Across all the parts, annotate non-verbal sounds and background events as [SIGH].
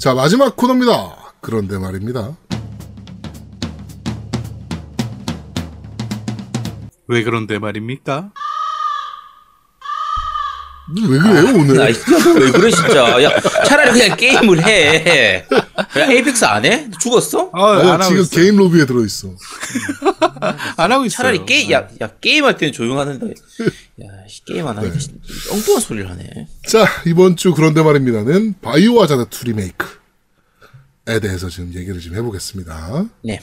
자, 마지막 코너입니다. 그런데 말입니다. 왜 그런데 말입니까? 왜 그래요, 오늘? 아, 왜 그래 진짜. 야 차라리 그냥 게임을 해. 야 에이펙스 안 해? 죽었어? 아, 아니야, 안 지금. 게임 로비에 들어있어. 안 하고 있어요. 차라리 게임 야, 야 게임할 때는 조용하는데 야 씨, 게임 안 하니까 씨, 엉뚱한 소리를 하네. 자, 이번 주 그런데 말입니다는 바이오 하자드 2 리메이크에 대해서 지금 얘기를 좀 해보겠습니다. 네.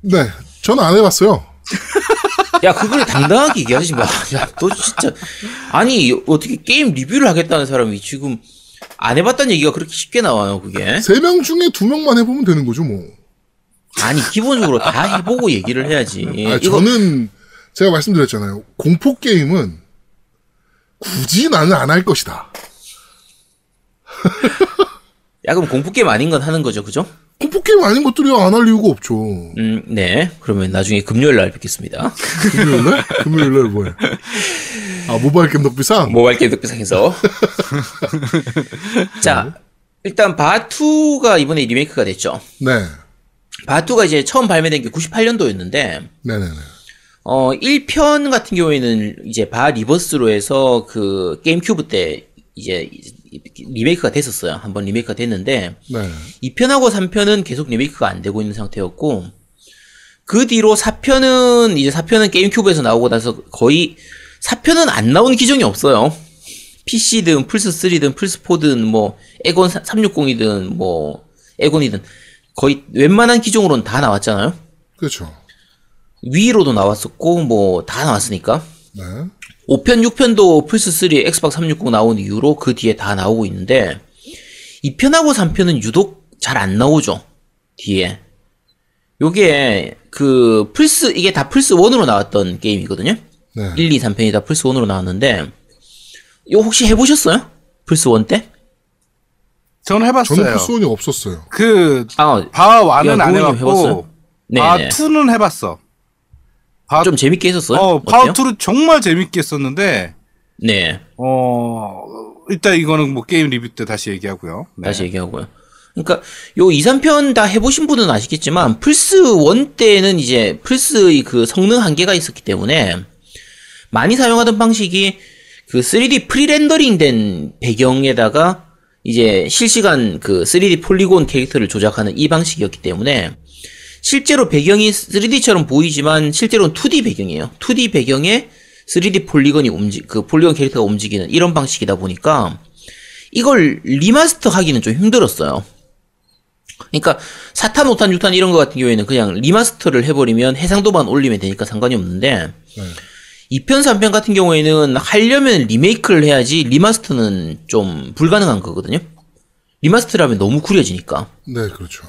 네, 저는 안 해봤어요. [LAUGHS] 야 그걸 당당하게 얘기하지 마. 야 너 진짜 아니 어떻게 게임 리뷰를 하겠다는 사람이 지금 안 해봤다는 얘기가 그렇게 쉽게 나와요 그게? 세 명 중에 두 명만 해보면 되는 거죠, 뭐. 아니 기본적으로 다 해보고 얘기를 해야지. 아, 이거 저는 제가 말씀드렸잖아요. 공포 게임은 굳이 나는 안 할 것이다. [LAUGHS] 야 그럼 공포 게임 아닌 건 하는 거죠, 그죠? 공포 게임 아닌 것들이 안 할 이유가 없죠. 음, 네. 그러면 나중에 금요일 날 뵙겠습니다. 금요일 날? 금요일 날 뭐야? [LAUGHS] 아 모바일 겜덕비상. 모바일 겜덕비상에서. [LAUGHS] 자, 일단 바하 two가 이번에 리메이크가 됐죠. 네, 바하 two가 이제 처음 발매된 게 98년도였는데, 네, 네, 네. 어, 1편 같은 경우에는 이제 바하 rebirth로 해서 그 게임 큐브 때 이제 리메이크가 됐었어요. 한번 리메이크가 됐는데, 네. 2편하고 3편은 계속 리메이크가 안 되고 있는 상태였고, 그 뒤로 4편은, 이제 4편은 게임큐브에서 나오고 나서 거의, 4편은 안 나온 기종이 없어요. PC든, 플스3든, 플스4든, 뭐, 엑박 360이든, 뭐, 엑원이든, 거의 웬만한 기종으로는 다 나왔잖아요. 그렇죠. Wii로도 나왔었고, 뭐, 다 나왔으니까. 네. 5편, 6편도 플스3, 엑스박 360 나온 이후로 그 뒤에 다 나오고 있는데, 2편하고 3편은 유독 잘 안 나오죠. 뒤에. 요게, 그, 플스, 이게 다 플스 1으로 나왔던 게임이거든요? 네. 1, 2, 3편이 다 플스 1으로 나왔는데, 요 혹시 해보셨어요? 플스 1 때? 저는 해봤어요. 저는 플스 one이 없었어요. 그 아, 바 1은 야, 안 해봤고 해봤어요? 네네. 바 2는 해봤어. 바, 좀 재밌게 했었어요? 어, 어때요? 바 2는 정말 재밌게 했었는데 네. 어 일단 이거는 뭐 게임 리뷰 때 다시 얘기하고요. 네. 다시 얘기하고요. 그러니까 요 2, 3편 다 해보신 분은 아시겠지만 플스 1 때는 이제 플스의 그 성능 한계가 있었기 때문에 많이 사용하던 방식이 그 3D pre-rendering 된 배경에다가 이제 실시간 그 3D 폴리곤 캐릭터를 조작하는 이 방식이었기 때문에 실제로 배경이 3D처럼 보이지만 실제로는 2D 배경이에요. 2D 배경에 3D 폴리곤이 움직 그 폴리곤 캐릭터가 움직이는 이런 방식이다 보니까 이걸 리마스터 하기는 좀 힘들었어요. 그러니까 4탄, 5탄, 6탄 이런 거 같은 경우에는 그냥 리마스터를 해버리면 해상도만 올리면 되니까 상관이 없는데 네. 2편, 3편 같은 경우에는 하려면 리메이크를 해야지 리마스터는 좀 불가능한 거거든요. 리마스터를 하면 너무 구려지니까. 네, 그렇죠.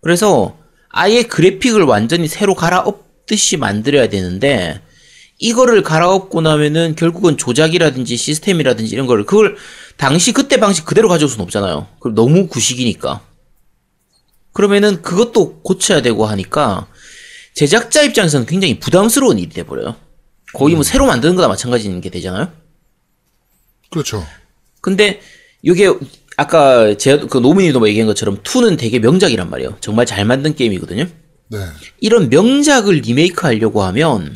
그래서 아예 그래픽을 완전히 새로 갈아엎듯이 만들어야 되는데 이거를 갈아엎고 나면은 결국은 조작이라든지 시스템이라든지 이런 걸 그걸 당시 그때 방식 그대로 가져올 수는 없잖아요. 그 너무 구식이니까. 그러면은 그것도 고쳐야 되고 하니까 제작자 입장에서는 굉장히 부담스러운 일이 돼버려요. 거의 뭐 새로 만드는 거나 마찬가지인 게 되잖아요. 그렇죠. 근데 이게 아까 제그 노무님도 뭐 얘기한 것처럼 2는 되게 명작이란 말이에요. 정말 잘 만든 게임이거든요. 네. 이런 명작을 리메이크 하려고 하면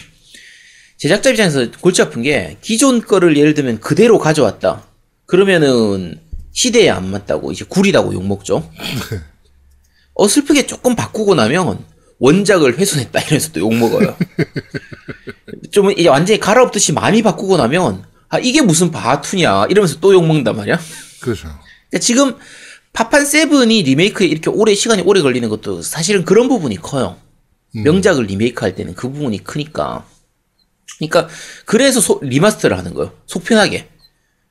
제작자 입장에서 골치 아픈 게 기존 거를 예를 들면 그대로 가져왔다. 그러면은 시대에 안 맞다고 이제 구리다고 욕 먹죠. [LAUGHS] 어설프게 조금 바꾸고 나면 원작을 훼손했다 이러면서 또 욕먹어요. [LAUGHS] 좀 이제 완전히 갈아엎듯이 많이 바꾸고 나면 아 이게 무슨 바 two냐 이러면서 또 욕먹는단 말이야. 그렇죠. 그러니까 지금 파판 seven이 리메이크에 이렇게 오래 시간이 오래 걸리는 것도 사실은 그런 부분이 커요. 명작을 리메이크 할 때는 그 부분이 크니까. 그러니까 그래서 소- 리마스터를 하는 거예요. 속편하게.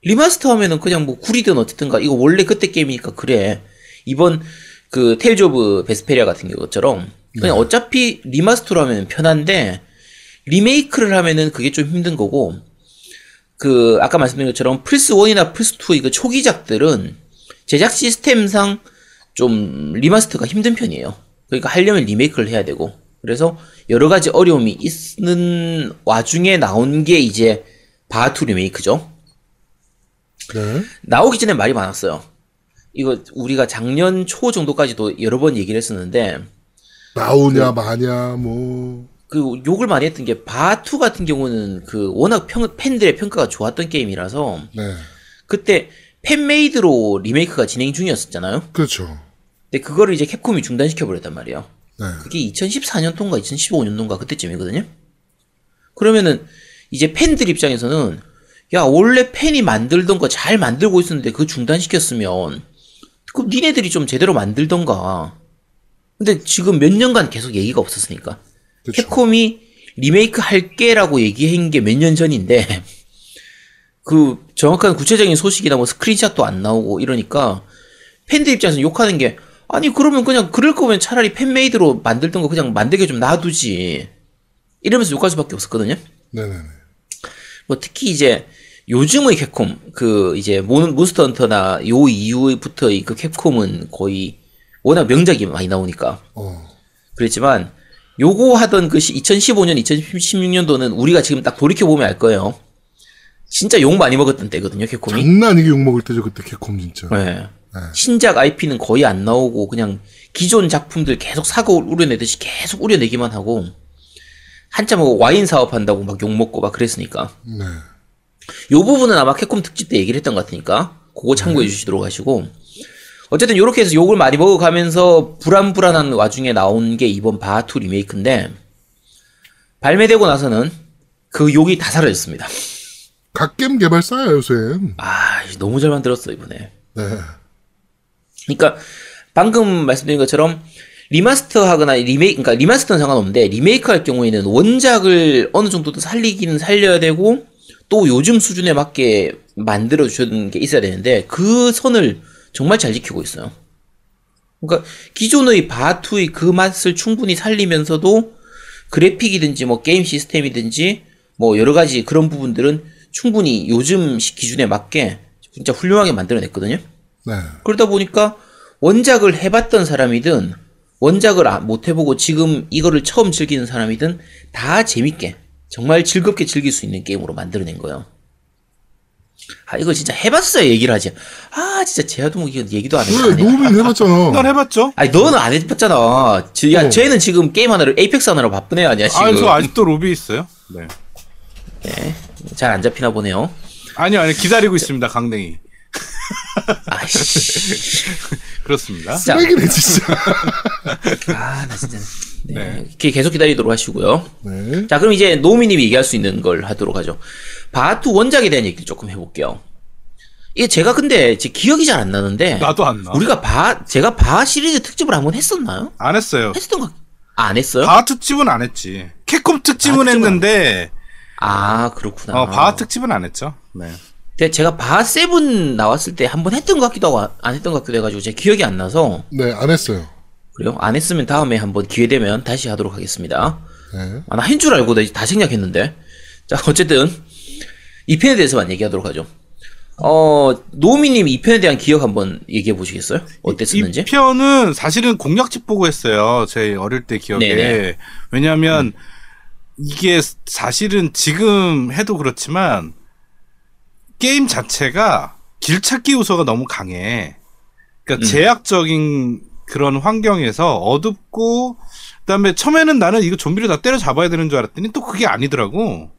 리마스터 하면은 그냥 뭐 구리든 어쨌든가 이거 원래 그때 게임이니까 그래. 이번 그 테일즈 오브 베스페리아 같은 것처럼 그냥 어차피 리마스터로 하면 편한데 리메이크를 하면은 그게 좀 힘든 거고 그 아까 말씀드린 것처럼 플스 1이나 플스 2 이거 초기작들은 제작 시스템상 좀 리마스터가 힘든 편이에요. 그러니까 하려면 리메이크를 해야 되고 그래서 여러 가지 어려움이 있는 와중에 나온 게 이제 바 two 리메이크죠. 네. 나오기 전에 말이 많았어요. 이거 우리가 작년 초 정도까지도 여러 번 얘기를 했었는데 나오냐 마냐 뭐 그 욕을 많이 했던 게 바 two 같은 경우는 그 워낙 평, 팬들의 평가가 좋았던 게임이라서 네. 그때 fan-made로 리메이크가 진행 중이었었잖아요. 그렇죠. 근데 그거를 이제 캡콤이 중단시켜 버렸단 말이에요. 네. 그게 2014년도인가 2015년도인가 그때쯤이거든요. 그러면은 이제 팬들 입장에서는 야 원래 팬이 만들던 거 잘 만들고 있었는데 그거 중단시켰으면 그럼 니네들이 좀 제대로 만들던가. 근데 지금 몇 년간 계속 얘기가 없었으니까. 그쵸. 캡콤이 리메이크 할게라고 얘기한 게 몇 년 전인데 [LAUGHS] 그 정확한 구체적인 소식이나 뭐 스크린샷도 안 나오고 이러니까 팬들 입장에서 욕하는 게 아니 그러면 그냥 그럴 거면 차라리 팬메이드로 만들던 거 그냥 만들게 좀 놔두지 이러면서 욕할 수밖에 없었거든요. 네네네. 뭐 특히 이제 요즘의 캡콤 그 이제 몬, 몬스터 헌터나 요 이후부터의 그 캡콤은 거의 워낙 명작이 많이 나오니까 어. 그랬지만 요거 하던 그 2015년 2016년도는 우리가 지금 딱 돌이켜 보면 알 거예요. 진짜 욕 많이 먹었던 때거든요, 캡콤이. 장난 아니게 욕 먹을 때죠 그때 캡콤 진짜. 네. 신작 IP는 거의 안 나오고 그냥 기존 작품들 계속 사고 우려내듯이 계속 우려내기만 하고 한참 뭐 와인 사업 한다고 막 욕 먹고 막 그랬으니까 네. 요 부분은 아마 캡콤 특집 때 얘기를 했던 것 같으니까 그거 참고해 주시도록 하시고 어쨌든 요렇게 해서 욕을 많이 먹어가면서 불안불안한 와중에 나온 게 이번 바투 리메이크인데 발매되고 나서는 그 욕이 다 사라졌습니다. 갓겜 개발사야 요새는. 아 너무 잘 만들었어 이번에. 네. 그러니까 방금 말씀드린 것처럼 리마스터 하거나 리메이크, 그러니까 리마스터는 상관없는데 리메이크 할 경우에는 원작을 어느 정도 살리기는 살려야 되고 또 요즘 수준에 맞게 만들어 주는 게 있어야 되는데 그 선을 정말 잘 지키고 있어요. 그러니까 기존의 바 two의 그 맛을 충분히 살리면서도 그래픽이든지 뭐 게임 시스템이든지 뭐 여러 가지 그런 부분들은 충분히 요즘 시- 기준에 맞게 진짜 훌륭하게 만들어냈거든요. 네. 그러다 보니까 원작을 해봤던 사람이든 원작을 아- 못 해보고 지금 이거를 처음 즐기는 사람이든 다 재밌게 정말 즐겁게 즐길 수 있는 게임으로 만들어낸 거예요. 아 이거 진짜 해봤어야 얘기를 하지. 아 진짜 제아도 뭐 이거 얘기도 안왜 했네. 노민 해봤잖아. 넌 해봤죠? 아니 너는 안 해봤잖아. 지- 야 어. 쟤는 지금 게임 하나를 에이펙스 하나로 바쁜 애 아니야 지금. 아, 저 아직도 로비 있어요. 네. 잘안 잡히나 보네요. 아니요, 아니 기다리고 있습니다, 강냉이. 아이씨. [LAUGHS] 그렇습니다. 자, 쓰레기네 진짜. 아 나 진짜. 네. 이렇게 계속 기다리도록 하시고요. 네. 자, 그럼 이제 노미님이 얘기할 수 있는 걸 하도록 하죠. 바투 원작에 대한 얘기를 조금 해볼게요. 이게 제가 근데 제 기억이 잘 안 나는데 나도 안 나. 우리가 바 제가 바 시리즈 특집을 한번 했었나요? 안 했어요. 했었던 거 아, 안 했어요? 바하 특집은 안 했지. 캡콤 특집은 아, 했는데, 아 그렇구나. 어, 바하 특집은 안 했죠. 네. 근데 제가 바 세븐 나왔을 때 한 번 했던 것 같기도 하고 안 했던 것 같기도 해가지고 제 기억이 안 나서 네, 안 했어요. 그래요? 안 했으면 다음에 한번 기회 되면 다시 하도록 하겠습니다. 네. 아, 나 한 줄 알고 나다 생략했는데. 자, 어쨌든, 이 편에 대해서만 얘기하도록 하죠. 어, 노미님 이 편에 대한 기억 한번 얘기해 보시겠어요? 어땠었는지? 이 편은 사실은 공략집 보고 했어요. 제 어릴 때 기억에. 네네. 왜냐하면 이게 사실은 지금 해도 그렇지만 게임 자체가 길찾기 요소가 너무 강해. 그러니까 음. 제약적인 그런 환경에서 어둡고 그다음에 처음에는 나는 이거 좀비를 다 때려 잡아야 되는 줄 알았더니 또 그게 아니더라고.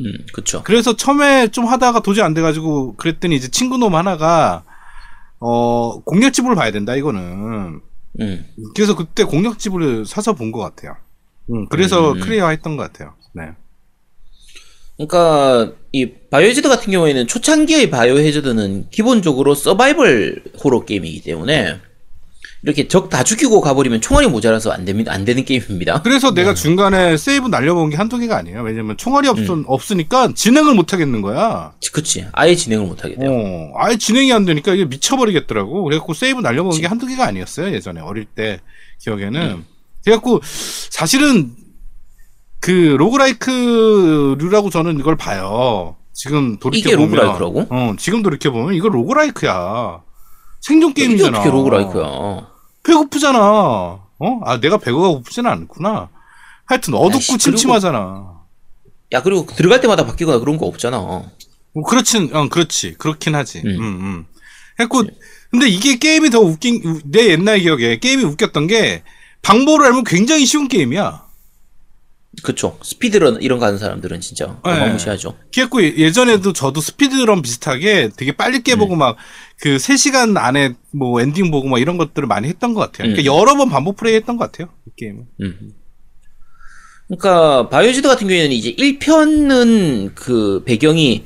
음, 그쵸. 그래서 처음에 좀 하다가 도저히 안 돼가지고 그랬더니 이제 친구놈 하나가 어 공략집을 봐야 된다 이거는 음, 그래서 그때 공략집을 사서 본 것 같아요. 음, 그래서 음. 클리어 했던 것 같아요. 네. 그러니까 이 바이오하자드 같은 경우에는 초창기의 바이오하자드는 기본적으로 서바이벌 호러 게임이기 때문에 이렇게 적 다 죽이고 가버리면 총알이 모자라서 안 됩니다. 안 되는 게임입니다. 그래서 내가 중간에 세이브 날려본 게 한두 개가 아니에요. 왜냐면 총알이 없, 없으니까 진행을 못 하겠는 거야. 그치. 아예 진행을 못 하게 돼요. 어, 아예 진행이 안 되니까 이게 미쳐버리겠더라고. 그래갖고 세이브 날려본 게 한두 개가 아니었어요. 예전에 어릴 때 기억에는. 음. 그래갖고 사실은 그 roguelike류라고 저는 이걸 봐요. 지금 돌이켜 이게 보면 roguelike라고? 어, 지금 돌이켜 보면 이거 roguelike야. 생존 이게 게임이잖아. 어떻게 roguelike야? 배고프잖아. 어? 아 내가 배가 고프지는 않구나. 하여튼 어둡고 그리고- 침침하잖아. 야 그리고 들어갈 때마다 바뀌거나 그런 거 없잖아. 뭐 그렇진, 어, 그렇지. 그렇긴 하지. 음. 음, 음. 했고 근데 이게 게임이 더 웃긴 우- 내 옛날 기억에 게임이 웃겼던 게 방법을 알면 굉장히 쉬운 게임이야. 그쵸. speedrun 이런 거 하는 사람들은 진짜 네. 어마무시하죠. 그랬고 예- 예전에도 저도 speedrun 비슷하게 되게 빨리 깨보고 막 그 3시간 안에 뭐 엔딩 보고 막 이런 것들을 많이 했던 것 같아요. 그러니까 음. 여러 번 반복 플레이 했던 것 같아요. 이 게임은. 음. 그러니까 바이오하자드 같은 경우에는 이제 1편은 그 배경이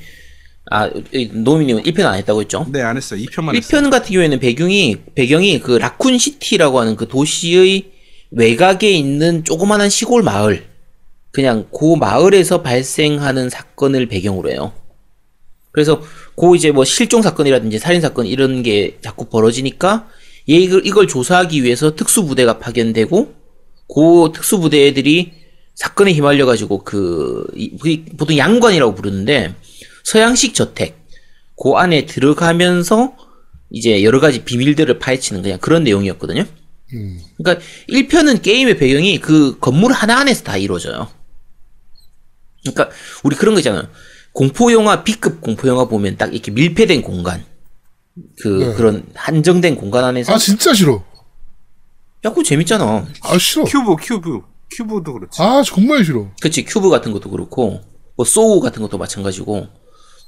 아 노미님은 1편 안 했다고 했죠? 네, 안 했어요. 2편만 했어요. 1편 같은 경우에는 배경이 배경이 그 라쿤 시티라고 하는 그 도시의 외곽에 있는 조그마한 시골 마을 그냥 그 마을에서 발생하는 사건을 배경으로 해요. 그래서 그 이제 뭐 실종 사건이라든지 살인 사건 이런 게 자꾸 벌어지니까 얘 이걸, 이걸 조사하기 위해서 특수부대가 파견되고 그 특수부대 애들이 사건에 휘말려 가지고 그 이- 그 보통 양관이라고 부르는데 서양식 저택 그 안에 들어가면서 이제 여러 가지 비밀들을 파헤치는 그냥 그런 내용이었거든요. 음. 그러니까 1편은 게임의 배경이 그 건물 하나 안에서 다 이루어져요. 그러니까 우리 그런 거 있잖아요. 공포 영화 B급 공포 영화 보면 딱 이렇게 밀폐된 공간 그 네. 그런 한정된 공간 안에서 아 진짜 싫어. 야 그거 재밌잖아. 아 싫어. 큐브, 큐브. 큐브도 그렇지. 아 정말 싫어. 그치 큐브 같은 것도 그렇고 뭐 소우 같은 것도 마찬가지고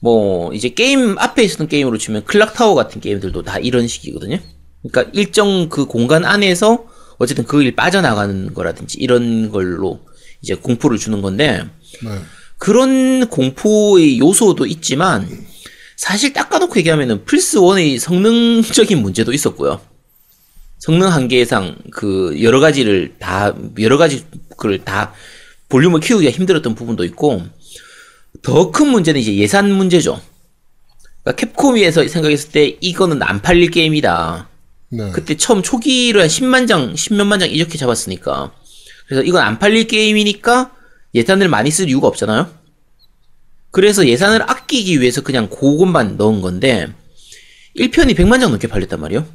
뭐 이제 게임 앞에 있었던 게임으로 치면 클락타워 같은 게임들도 다 이런 식이거든요. 그러니까 일정 그 공간 안에서 어쨌든 그 길 빠져나가는 거라든지 이런 걸로 이제 공포를 주는 건데 네. 그런 공포의 요소도 있지만 사실 까놓고 얘기하면은 플스 1의 성능적인 문제도 있었고요. 성능 한계상 그 여러 가지를 다 여러 가지 그걸 다 볼륨을 키우기가 힘들었던 부분도 있고 더 큰 문제는 이제 예산 문제죠. 그러니까 캡콤에서 생각했을 때 이거는 안 팔릴 게임이다. 네. 그때 처음 초기로 한 10만 장, 10몇만 장 이렇게 잡았으니까. 그래서 이건 안 팔릴 게임이니까 예산을 많이 쓸 이유가 없잖아요? 그래서 예산을 아끼기 위해서 그냥 그것만 넣은 건데, 1편이 100만 장 넘게 팔렸단 말이에요?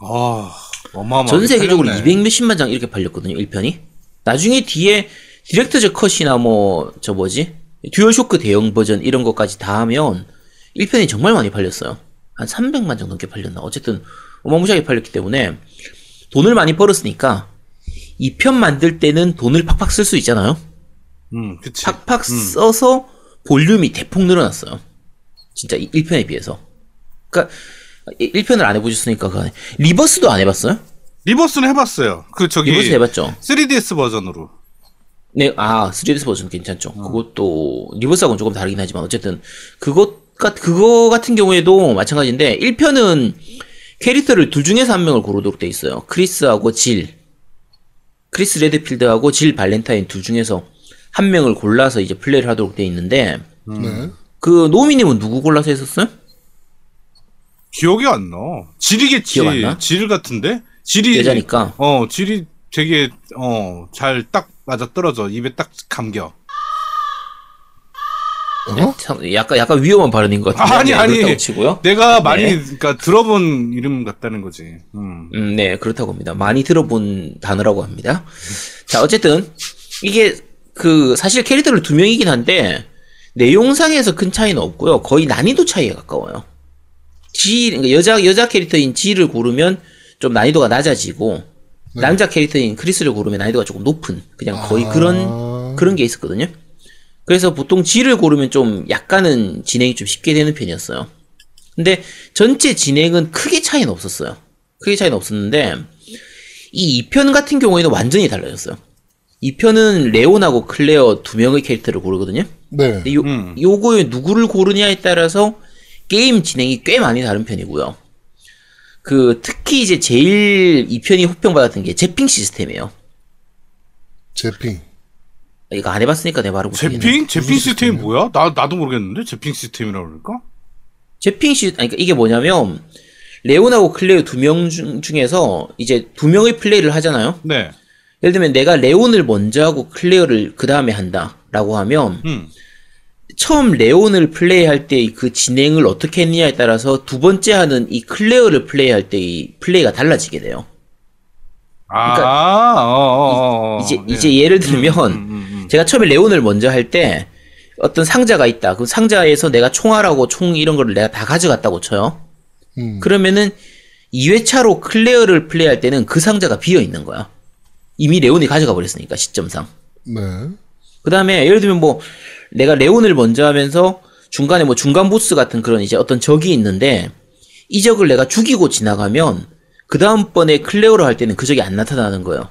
아, 어마어마하게 전 세계적으로 팔렸네. 200 몇십만 장 이렇게 팔렸거든요, 1편이. 나중에 뒤에 director's cut이나 뭐, 저 뭐지? 듀얼 쇼크 대응 버전 이런 것까지 다 하면 1편이 정말 많이 팔렸어요. 한 300만 장 넘게 팔렸나? 어쨌든 어마무시하게 팔렸기 때문에 돈을 많이 벌었으니까 2편 만들 때는 돈을 팍팍 쓸 수 있잖아요? 음, 그치. 팍팍 써서 볼륨이 대폭 늘어났어요. 진짜 1편에 비해서. 그니까 1편을 안 해보셨으니까 그 리버스도 안 해봤어요? 리버스는 해봤어요. 그, 저기. 리버스 해봤죠? 3DS 버전으로. 네, 아, 3DS 버전 괜찮죠. 그것도, 리버스하고는 조금 다르긴 하지만, 어쨌든, 그것, 같- 그거 같은 경우에도 마찬가지인데, 1편은 캐릭터를 둘 중에서 한 명을 고르도록 돼 있어요. 크리스하고 질. 크리스 레드필드하고 질 발렌타인 둘 중에서 한 명을 골라서 이제 플레이를 하도록 돼 있는데, 네. 그, 노미님은 누구 골라서 했었어요? 기억이 안 나. 질이겠지. 기억 안 나? 질 같은데? 질이. 여자니까. 어, 질이 되게, 어, 잘 딱 맞아 떨어져. 입에 딱 감겨. 어? 참, 약간, 약간 위험한 발언인 것 같은데. 아니, 네, 아니. 치고요. 내가 많이, 네. 그니까 들어본 이름 같다는 거지. 음. 음, 네, 그렇다고 합니다. 많이 들어본 단어라고 합니다. 자, 어쨌든, 이게, 그, 사실 캐릭터를 두 명이긴 한데, 내용상에서 큰 차이는 없고요. 거의 난이도 차이에 가까워요. 지, 그러니까 여자, 여자 캐릭터인 지를 고르면 좀 난이도가 낮아지고, 남자 캐릭터인 크리스를 고르면 난이도가 조금 높은, 그냥 거의 아. 그런, 그런 게 있었거든요. 그래서 보통 지를 고르면 좀 약간은 진행이 좀 쉽게 되는 편이었어요. 근데 전체 진행은 크게 차이는 없었어요. 크게 차이는 없었는데 이 2편 같은 경우에는 완전히 달라졌어요. 2편은 레온하고 클레어 두 명의 캐릭터를 고르거든요. 네. 근데 요, 음. 요거에 누구를 고르냐에 따라서 게임 진행이 꽤 많이 다른 편이고요. 그 특히 이제 제일 2편이 호평받았던 게 zapping 시스템이에요. Zapping. 이거 안 해봤으니까 내가 말을 못하겠네. Zapping? Zapping 무슨 시스템이? 뭐야? 나, 나도 모르겠는데? zapping 시스템이라고 그럴까? Zapping 시, 아니, 그러니까 이게 뭐냐면, 레온하고 클레어 두 명 중에서 이제 두 명의 플레이를 하잖아요? 네. 예를 들면 내가 레온을 먼저 하고 클레어를 그 다음에 한다. 라고 하면, 음. 처음 레온을 플레이할 때 그 진행을 어떻게 했느냐에 따라서 두 번째 하는 이 클레어를 플레이할 때 이 플레이가 달라지게 돼요. 아, 그러니까 어, 어, 어. 이제, 예. 이제 예를 들면, 음, 음, 음. 제가 처음에 레온을 먼저 할 때, 어떤 상자가 있다. 그 상자에서 내가 총알하고 총 이런 거를 내가 다 가져갔다고 쳐요. 음. 그러면은 2회차로 클레어를 플레이할 때는 그 상자가 비어 있는 거야. 이미 레온이 가져가 버렸으니까 시점상. 네. 그 다음에 예를 들면 뭐 내가 레온을 먼저 하면서 중간에 뭐 중간 보스 같은 그런 이제 어떤 적이 있는데 이 적을 내가 죽이고 지나가면 그 다음번에 클레어로 할 때는 그 적이 안 나타나는 거예요.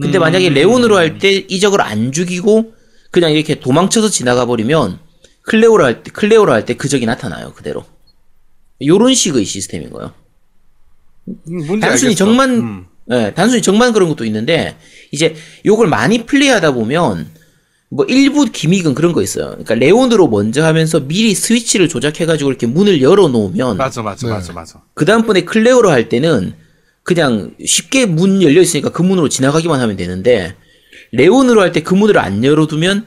근데 만약에 레온으로 할 때 이 적을 안 죽이고 그냥 이렇게 도망쳐서 지나가 버리면 클레어로 할 때, 클레어로 할 때 그 적이 나타나요, 그대로. 요런 식의 시스템인 거예요. 음, 단순히 알겠어. 적만, 음. 예, 단순히 적만 그런 것도 있는데, 이제 요걸 많이 플레이하다 보면, 뭐 일부 gimmick은 그런 거 있어요. 그러니까 레온으로 먼저 하면서 미리 스위치를 조작해가지고 이렇게 문을 열어놓으면, 맞아, 맞아, 네. 맞아, 맞아. 그 다음번에 클레어로 할 때는 그냥 쉽게 문 열려 있으니까 그 문으로 지나가기만 하면 되는데 레온으로 할 때 그 문을 안 열어두면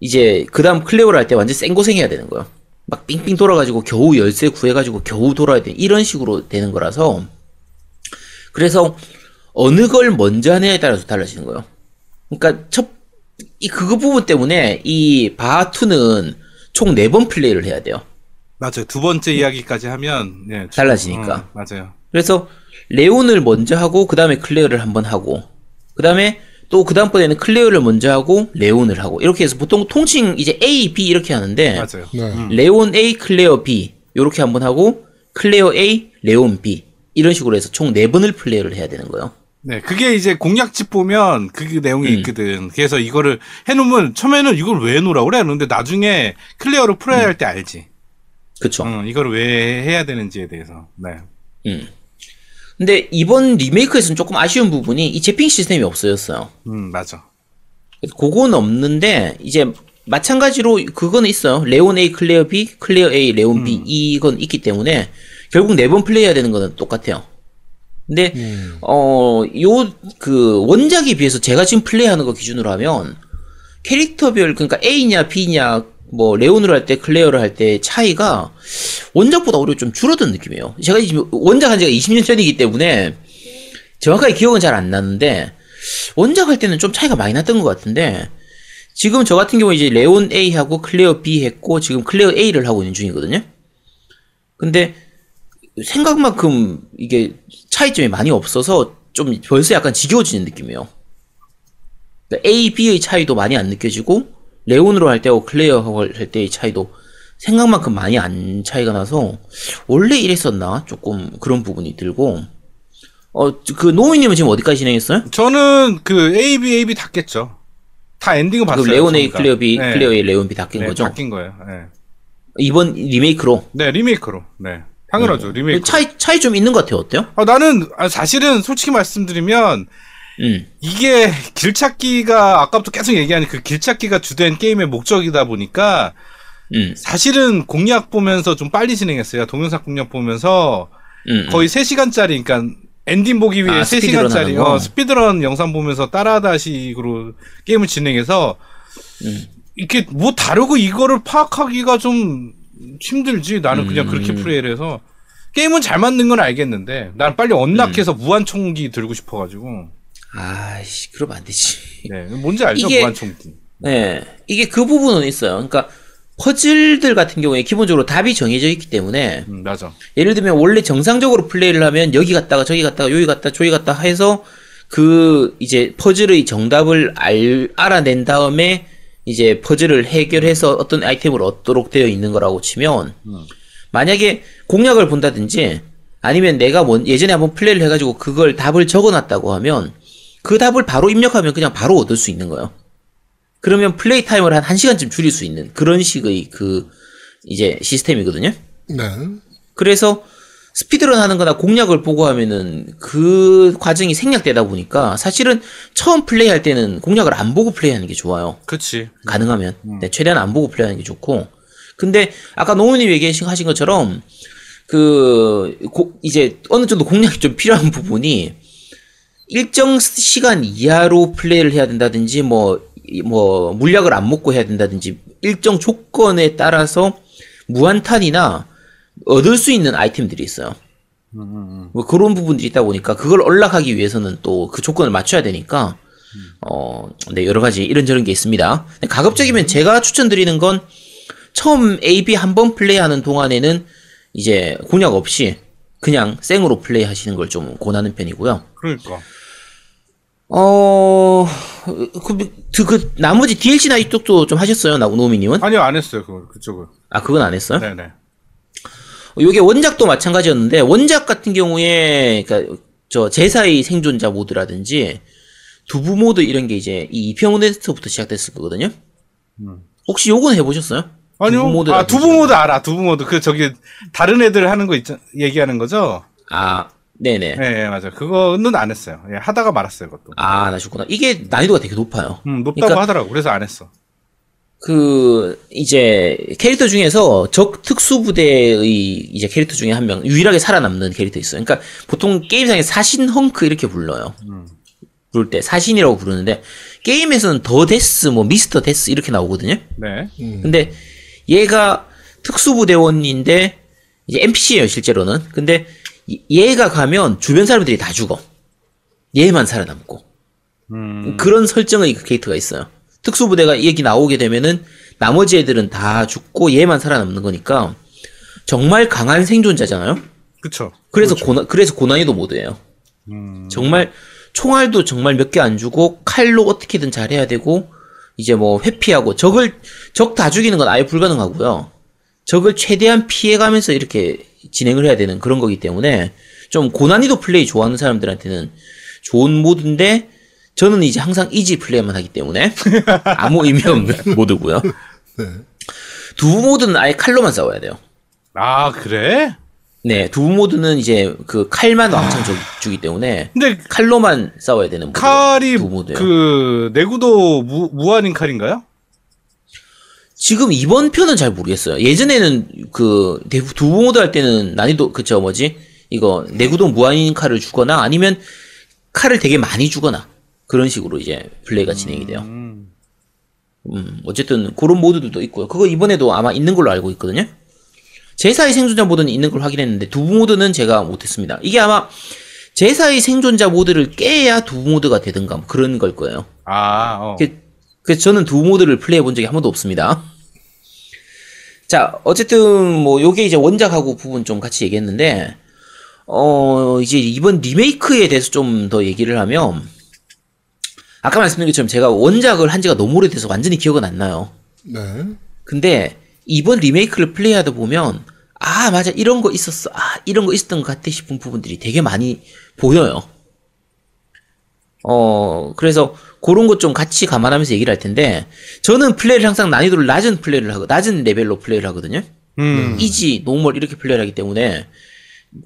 이제 그 다음 클레오로 할 때 완전 생고생해야 되는 거예요. 막 삥삥 돌아가지고 겨우 열쇠 구해가지고 겨우 돌아야 돼 이런 식으로 되는 거라서 그래서 어느 걸 먼저 하느냐에 따라서 달라지는 거예요. 그러니까 첫 이 그거 부분 때문에 이 바투는 총 네 번 플레이를 해야 돼요. 맞아요. 두 번째 이야기까지 하면 예, 주- 달라지니까. 음, 맞아요. 그래서 레온을 먼저 하고 그 다음에 클레어를 한번 하고 그 다음에 또 그 다음번에는 클레어를 먼저 하고 레온을 하고 이렇게 해서 보통 통칭 이제 A, B 이렇게 하는데 맞아요. 네. 레온 A, 클레어 B 이렇게 한번 하고 클레어 A, 레온 B 이런 식으로 해서 총 네 번을 플레이를 해야 되는 거예요. 네, 그게 이제 공략집 보면 그 내용이 음. 있거든. 그래서 이거를 해놓으면 처음에는 이걸 왜 놓으라 그래? 그런데 나중에 클레어로 풀어야 할때 알지. 그쵸? 응, 이걸 왜 해야 되는지에 대해서. 네. 음. 근데 이번 리메이크에서는 조금 아쉬운 부분이 이 zapping 시스템이 없어졌어요. 음, 맞아. 그건 없는데 이제 마찬가지로 그거는 있어요. 레온 A, 클레어 B, 클레어 A, 레온 B 이건 있기 때문에 결국 네 번 플레이해야 되는 거는 똑같아요. 근데 어요 그 원작에 비해서 제가 지금 플레이하는 거 기준으로 하면 캐릭터별 그러니까 A냐 B냐 뭐 레온으로 할 때 클레어를 할 때 차이가 원작보다 오히려 좀 줄어든 느낌이에요. 제가 지금 원작 한 지가 20년 전이기 때문에 정확하게 기억은 잘 안 나는데 원작 할 때는 좀 차이가 많이 났던 것 같은데 지금 저 같은 경우 이제 레온 A 하고 클레어 B 했고 지금 클레어 A를 하고 있는 중이거든요. 근데 생각만큼 이게 차이점이 많이 없어서 좀 벌써 약간 지겨워지는 느낌이에요. 그러니까 A, B의 차이도 많이 안 느껴지고 레온으로 할 때하고 클레어하고 할 때의 차이도 생각만큼 많이 안 차이가 나서 원래 이랬었나 조금 그런 부분이 들고 어 그 노미님은 지금 어디까지 진행했어요? 저는 그 A, B, A, B 다 깼죠. 다 엔딩을 그 봤어요. 레온 A. 클레어 B, 네. 클레어 A, 레온 B 다 깬 네, 거죠? 다 깬 거예요. 네. 이번 리메이크로 네, 리메이크로. 네. 당연하죠. 리메이크. 차이 차이 좀 있는 것 같아요. 어때요? 아, 나는 아, 사실은 솔직히 말씀드리면 음, 이게 길찾기가 아까부터 계속 얘기하는 그 길찾기가 주된 게임의 목적이다 보니까 음, 사실은 공략 보면서 좀 빨리 진행했어요. 동영상 공략 보면서 음. 거의 3시간짜리, 그러니까 엔딩 보기 위해 아, speedrun 3시간짜리 하는 거? 어, speedrun 영상 보면서 따라하는 식으로 게임을 진행해서 음. 이렇게 뭐 다르고 이거를 파악하기가 좀 힘들지. 나는 그냥 음. 그렇게 플레이를 해서 게임은 잘 만든 건 알겠는데 난 빨리 언락해서 음. 무한 총기 들고 싶어가지고. 아이씨, 그러면 안 되지. 네, 뭔지 알죠? 이게- 무한 총기. 네, 이게 그 부분은 있어요. 그러니까 퍼즐들 같은 경우에 기본적으로 답이 정해져 있기 때문에 음, 맞아. 예를 들면 원래 정상적으로 플레이를 하면 여기 갔다가 저기 갔다가 여기 갔다 저기 갔다 해서 그 이제 퍼즐의 정답을 알, 알아낸 다음에 이제 퍼즐을 해결해서 어떤 아이템을 얻도록 되어 있는 거라고 치면 만약에 공략을 본다든지 아니면 내가 뭔- 예전에 한번 플레이를 해가지고 그걸 답을 적어놨다고 하면 그 답을 바로 입력하면 그냥 바로 얻을 수 있는 거예요. 그러면 플레이 타임을 한 1시간쯤 줄일 수 있는 그런 식의 그 이제 시스템이거든요. 네. 그래서 스피드런 하는 거나 공략을 보고 하면은 그 과정이 생략되다 보니까 사실은 처음 플레이할 때는 공략을 안 보고 플레이하는 게 좋아요. 그치. 가능하면. 네, 최대한 안 보고 플레이하는 게 좋고. 근데 아까 노무님 얘기하신 것처럼 그 고- 이제 어느 정도 공략이 좀 필요한 [LAUGHS] 부분이 일정 시간 이하로 플레이를 해야 된다든지 뭐, 이- 뭐, 물약을 안 먹고 해야 된다든지 일정 조건에 따라서 무한탄이나 얻을 수 있는 아이템들이 있어요. 뭐 그런 부분들이 있다 보니까 그걸 언락하기 위해서는 또 그 조건을 맞춰야 되니까 어, 네, 여러 가지 이런저런 게 있습니다. 가급적이면 제가 추천드리는 건 처음 A, B 한 번 플레이하는 동안에는 이제 공략 없이 그냥 생으로 플레이 하시는 걸 좀 권하는 편이고요. 그러니까. 어, 그, 그, 그 나머지 DLC나 이쪽도 좀 하셨어요, 나 노미님은? 아니요, 안 했어요, 그걸, 그쪽을. 아, 그건 안 했어요? 네네. 요게 원작도 마찬가지였는데 원작 같은 경우에 그러니까 저 제4의 생존자 모드라든지 두부 모드 이런 게 이제 이 2편에서부터 시작됐을 거거든요. 혹시 요건 해보셨어요? 아니요. 두부 모드 아, 두부 모드 알아, 두부 모드. 그, 저기, 다른 애들 하는 거 있잖, 얘기하는 거죠? 아, 네네. 네, 네, 맞아요. 그거는 안 했어요. 예, 하다가 말았어요, 그것도. 아, 나셨구나. 이게 난이도가 되게 높아요. 음, 높다고 그러니까- 하더라고. 그래서 안 했어. 그 이제 캐릭터 중에서 적 특수부대의 이제 캐릭터 중에 한 명 유일하게 살아남는 캐릭터 있어요. 그러니까 보통 게임상에 사신 Hunk 이렇게 불러요. 부를 때 사신이라고 부르는데 게임에서는 The Death 뭐 Mr. Death 이렇게 나오거든요. 네. 근데 얘가 특수부대원인데 이제 NPC예요 실제로는. 근데 이- 얘가 가면 주변 사람들이 다 죽어. 얘만 살아남고. 음, 그런 설정의 그 캐릭터가 있어요. 특수부대가 얘기 나오게 되면은 나머지 애들은 다 죽고 얘만 살아남는 거니까 정말 강한 생존자잖아요. 그쵸. 그래서 고난 그래서 고난이도 모드예요. 음, 정말 총알도 정말 몇 개 안 주고 칼로 어떻게든 잘해야 되고 이제 뭐 회피하고 적을 적 다 죽이는 건 아예 불가능하고요. 적을 최대한 피해가면서 이렇게 진행을 해야 되는 그런 거기 때문에 좀 고난이도 플레이 좋아하는 사람들한테는 좋은 모드인데 저는 이제 항상 easy 플레이만 하기 때문에 [LAUGHS] 아무 의미 없는 모드고요. 네. 두부 모드는 아예 칼로만 싸워야 돼요. 아, 그래? 네, 두부 모드는 이제 그 칼만 왕창 주- 주기 때문에 근데 칼로만 싸워야 되는 모드. 칼이. 그, 내구도 무, 무한인 칼인가요? 지금 이번 편은 잘 모르겠어요. 예전에는 그 대- 두부 모드 할 때는 난이도 그저 뭐지 이거 내구도 무한인 칼을 주거나 아니면 칼을 되게 많이 주거나 그런 식으로 이제 플레이가 진행이 돼요. 음, 음, 어쨌든 그런 모드들도 있고요. 그거 이번에도 아마 있는 걸로 알고 있거든요. 제사의 생존자 모드는 있는 걸 확인했는데 두부 모드는 제가 못했습니다. 이게 아마 제사의 생존자 모드를 깨야 두부 모드가 되든가 뭐 그런 걸 거예요. 아, 어. 그, 그래서 저는 두 모드를 플레이해 본 적이 한 번도 없습니다. 자, 어쨌든 뭐 요게 이제 원작하고 부분 좀 같이 얘기했는데 어 이제 이번 리메이크에 대해서 좀 더 얘기를 하면 아까 말씀드린 것처럼 제가 원작을 한 지가 너무 오래돼서 완전히 기억은 안 나요. 네. 근데 이번 리메이크를 플레이하다 보면 아 맞아 이런 거 있었어 아 이런 거 있었던 것 같아 싶은 부분들이 되게 많이 보여요. 어 그래서 그런 것 좀 같이 감안하면서 얘기를 할 텐데 저는 플레이를 항상 난이도를 낮은 플레이를 하고 낮은 레벨로 플레이를 하거든요. 음, easy normal 이렇게 플레이를 하기 때문에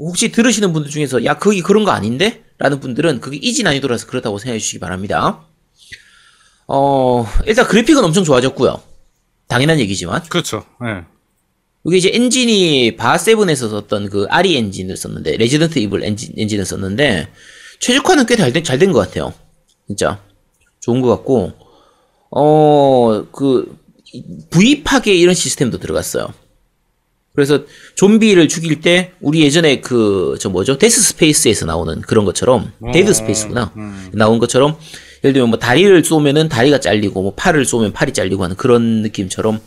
혹시 들으시는 분들 중에서 야 거기 그런 거 아닌데? 라는 분들은 그게 easy 난이도라서 그렇다고 생각해 주시기 바랍니다. 어 일단 그래픽은 엄청 좋아졌고요. 당연한 얘기지만 그렇죠. 예. 이게 이제 엔진이 바7에서 썼던 그 RE 엔진을 썼는데 Resident Evil 엔진, 엔진을 썼는데 최적화는 꽤 잘된것 같아요. 진짜 좋은 것 같고 어 그 부위 파괴 이런 시스템도 들어갔어요. 그래서 좀비를 죽일 때 우리 예전에 그 저 뭐죠 Death Space에서 나오는 그런 것처럼 Dead Space구나 나온 것처럼 예를 들면 뭐 다리를 쏘면은 다리가 잘리고 뭐 팔을 쏘면 팔이 잘리고 하는 그런 느낌처럼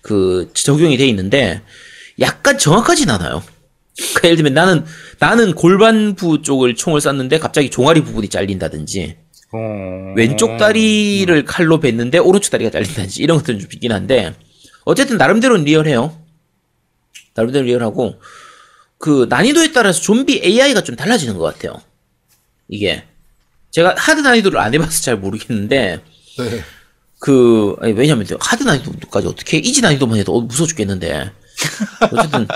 그 적용이 돼 있는데 약간 정확하진 않아요. 그러니까 예를 들면 나는 나는 골반부 쪽을 총을 쐈는데 갑자기 종아리 부분이 잘린다든지 어, 왼쪽 다리를 칼로 뱉는데 오른쪽 다리가 잘린다든지 이런 것들은 좀 있긴 한데 어쨌든 나름대로는 리얼해요. 나름대로 리얼하고 그 난이도에 따라서 좀비 AI가 좀 달라지는 것 같아요. 이게 제가 하드 난이도를 안 해봐서 잘 모르겠는데 네. 그 아니, 왜냐면 하드 난이도까지 어떻게 이지 난이도만 해도 어, 무서워 죽겠는데 어쨌든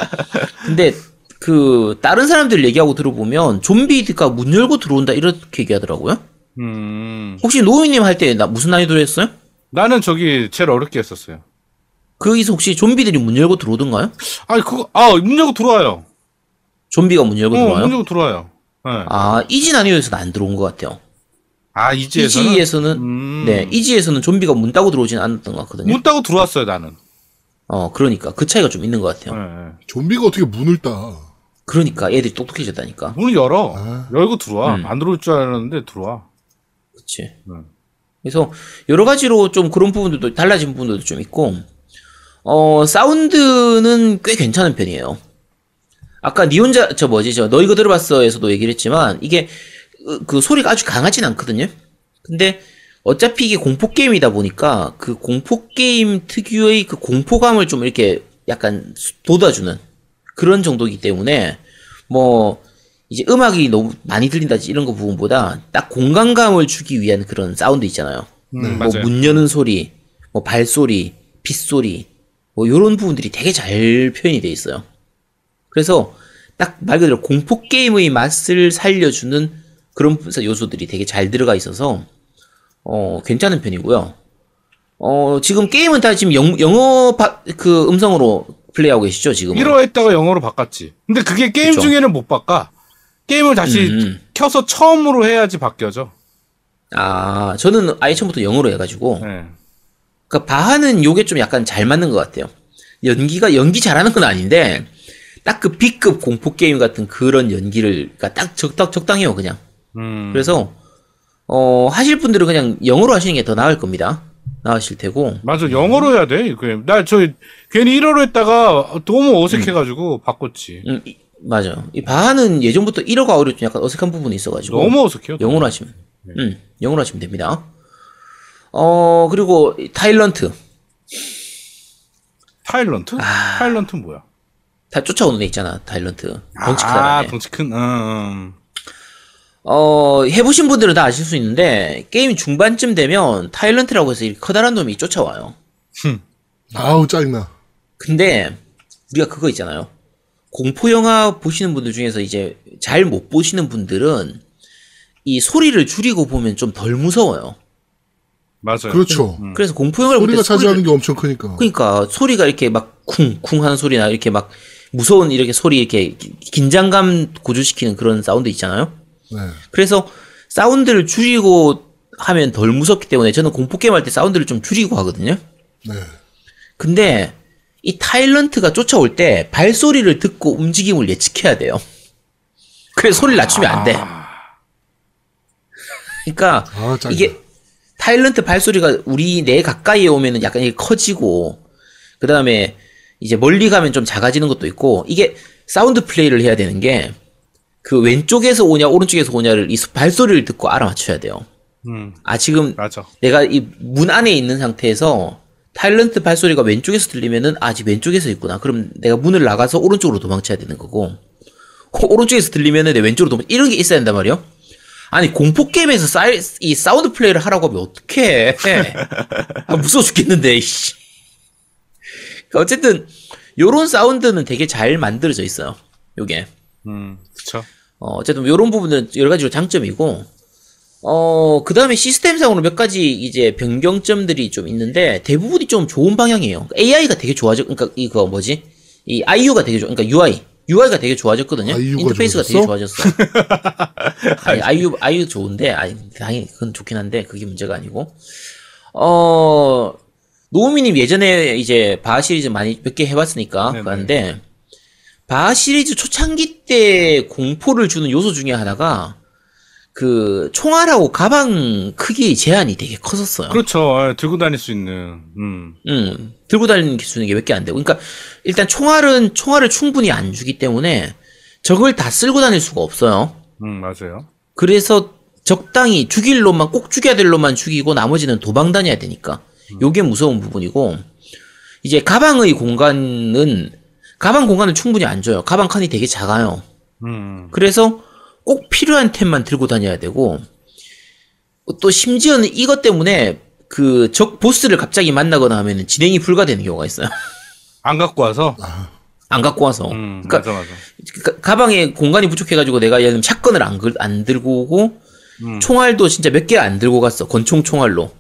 근데 그 다른 사람들 얘기하고 들어보면 좀비가 문 열고 들어온다 이렇게 얘기하더라고요. 음. 혹시 노우님 할 때 나 무슨 난이도로 했어요? 나는 저기 제일 어렵게 했었어요. 거기서 혹시 좀비들이 문 열고 들어오던가요? 아니, 그거, 아, 문 열고 들어와요. 좀비가 문 열고 어, 들어와요? 문 열고 들어와요. 예. 아 이지 난이도에서는 안 들어온 것 같아요. 아, 이지에서는? 이지에서는 음. 네 이지에서는 좀비가 문 따고 들어오지는 않았던 것 같거든요. 문 따고 들어왔어요, 나는. 어 그러니까 그 차이가 좀 있는 것 예, 같아요. 예. 좀비가 어떻게 문을 따? 그러니까 애들이 똑똑해졌다니까. 문을 열어. 아. 열고 들어와. 음. 안 들어올 줄 알았는데 들어와. 그렇지. 음. 그래서 여러 가지로 좀 그런 부분들도 달라진 부분들도 좀 있고 어 사운드는 꽤 괜찮은 편이에요. 아까 니 혼자 저 뭐지 저 너 이거 들어봤어에서도 얘기를 했지만 이게 그- 그 소리가 아주 강하진 않거든요. 근데 어차피 이게 공포 게임이다 보니까 그 공포 게임 특유의 그 공포감을 좀 이렇게 약간 돋아주는 그런 정도이기 때문에 뭐 이제 음악이 너무 많이 들린다지 이런 거 부분보다 딱 공간감을 주기 위한 그런 사운드 있잖아요. 음, 뭐 맞아요. 문 여는 소리, 뭐 발소리, 빗소리, 뭐 요런 부분들이 되게 잘 표현이 돼 있어요. 그래서 딱 말 그대로 공포 게임의 맛을 살려주는 그런 요소들이 되게 잘 들어가 있어서 어 괜찮은 편이고요. 어 지금 게임은 다 지금 영, 영어 바- 그 음성으로 플레이하고 계시죠 지금? 1호 했다가 영어로 바꿨지. 근데 그게 게임 그쵸. 중에는 못 바꿔. 게임을 다시 음. 켜서 처음으로 해야지 바뀌어져. 아 저는 아예 처음부터 영어로 해가지고 네. 그러니까 바하는 요게 좀 약간 잘 맞는 것 같아요. 연기가 연기 잘하는 건 아닌데 딱 그 B급 공포 게임 같은 그런 연기를 그러니까 딱 적당 적당해요 그냥. 음. 그래서 어 하실 분들은 그냥 영어로 하시는 게 더 나을 겁니다. 나으실 테고. 맞아 영어로 해야 돼. 나 저 괜히 1호로 했다가 너무 어색해가지고 바꿨지. 음, 이- 맞아요. 이 바하는 예전부터 1어가 오히려 좀 약간 어색한 부분이 있어가지고 너무 어색해요. 영어로 하시면, 음, 영어로 하시면 됩니다. 어 그리고 이 타일런트 Tyrant? 아. Tyrant 뭐야? 다 쫓아오는 애 있잖아. Tyrant 덩치 아 애. 덩치 큰. 음, 음. 어, 해보신 분들은 다 아실 수 있는데, 게임 중반쯤 되면 Tyrant라고 해서 이렇게 커다란 놈이 쫓아와요. 아우 짜증나. 근데, 우리가 그거 있잖아요. 공포영화 보시는 분들 중에서 이제 잘 못 보시는 분들은 이 소리를 줄이고 보면 좀 덜 무서워요. 맞아요. 그렇죠. 그래서 공포영화를 소리가 차지하는 소리를- 게 엄청 크니까. 그러니까 소리가 이렇게 막 쿵쿵 하는 소리나 이렇게 막 무서운 이렇게 소리 이렇게 기- 긴장감 고조시키는 그런 사운드 있잖아요. 네. 그래서 사운드를 줄이고 하면 덜 무섭기 때문에 저는 공포 게임 할 때 사운드를 좀 줄이고 하거든요. 네. 근데 이 Tyrant가 쫓아올 때 발소리를 듣고 움직임을 예측해야 돼요. 그래서 소리를 낮추면 안 돼. 그러니까 아. 이게 Tyrant 발소리가 우리 내 가까이에 오면은 약간 이게 커지고 그 다음에 이제 멀리 가면 좀 작아지는 것도 있고 이게 사운드 플레이를 해야 되는 게 그 왼쪽에서 오냐 오른쪽에서 오냐를 이 발소리를 듣고 알아맞혀야 돼요. 음, 아 지금 맞아. 내가 이 문 안에 있는 상태에서 Tyrant 발소리가 왼쪽에서 들리면은 아 지금 왼쪽에서 있구나. 그럼 내가 문을 나가서 오른쪽으로 도망쳐야 되는 거고 어, 오른쪽에서 들리면은 내 왼쪽으로 도망 이런 게 있어야 된단 말이에요. 아니 공포 게임에서 사이, 이 사운드 플레이를 하라고 하면 어떡해? 아, 무서워 죽겠는데. 이씨. 그러니까 어쨌든 요런 사운드는 되게 잘 만들어져 있어요. 요게. 음, 그쵸. 어, 어쨌든 이런 부분은 여러 가지로 장점이고, 어, 그 다음에 시스템상으로 몇 가지 이제 변경점들이 좀 있는데, 대부분이 좀 좋은 방향이에요. AI가 되게 좋아져, 그러니까 이거 뭐지? 이 IU가 되게 좋아, 그러니까 UI. UI가 되게 좋아졌거든요. 인터페이스가 되게 좋아졌어? 좋아졌어. [LAUGHS] 아니, IU, IU 좋은데, 아니, 당연히 그건 좋긴 한데, 그게 문제가 아니고. 어, 노우미님 예전에 이제 바하 시리즈 많이 몇 개 해봤으니까, 네네. 그런데, 바하 시리즈 초창기 때 공포를 주는 요소 중에 하나가 그 총알하고 가방 크기 제한이 되게 컸었어요. 그렇죠. 예, 들고 다닐 수 있는. 음. 음, 들고 다니는 수 있는 게 몇 개 안 되고. 그러니까 일단 총알은 총알을 충분히 안 주기 때문에 적을 다 쓸고 다닐 수가 없어요. 음, 맞아요. 그래서 적당히 죽일 놈만 꼭 죽여야 될 놈만 죽이고 나머지는 도망 다녀야 되니까. 요게 무서운 부분이고 이제 가방의 공간은 가방 공간을 충분히 안 줘요. 가방 칸이 되게 작아요. 음. 그래서 꼭 필요한 템만 들고 다녀야 되고 또 심지어는 이것 때문에 그 적 보스를 갑자기 만나거나 하면 진행이 불가되는 경우가 있어요. 안 갖고 와서. 안 갖고 와서. 음, 그러니까 맞아, 맞아. 가- 가방에 공간이 부족해가지고 내가 예를 들면 샷건을 안, 글- 안 들고 오고 음. 총알도 진짜 몇 개 안 들고 갔어. 권총 총알로.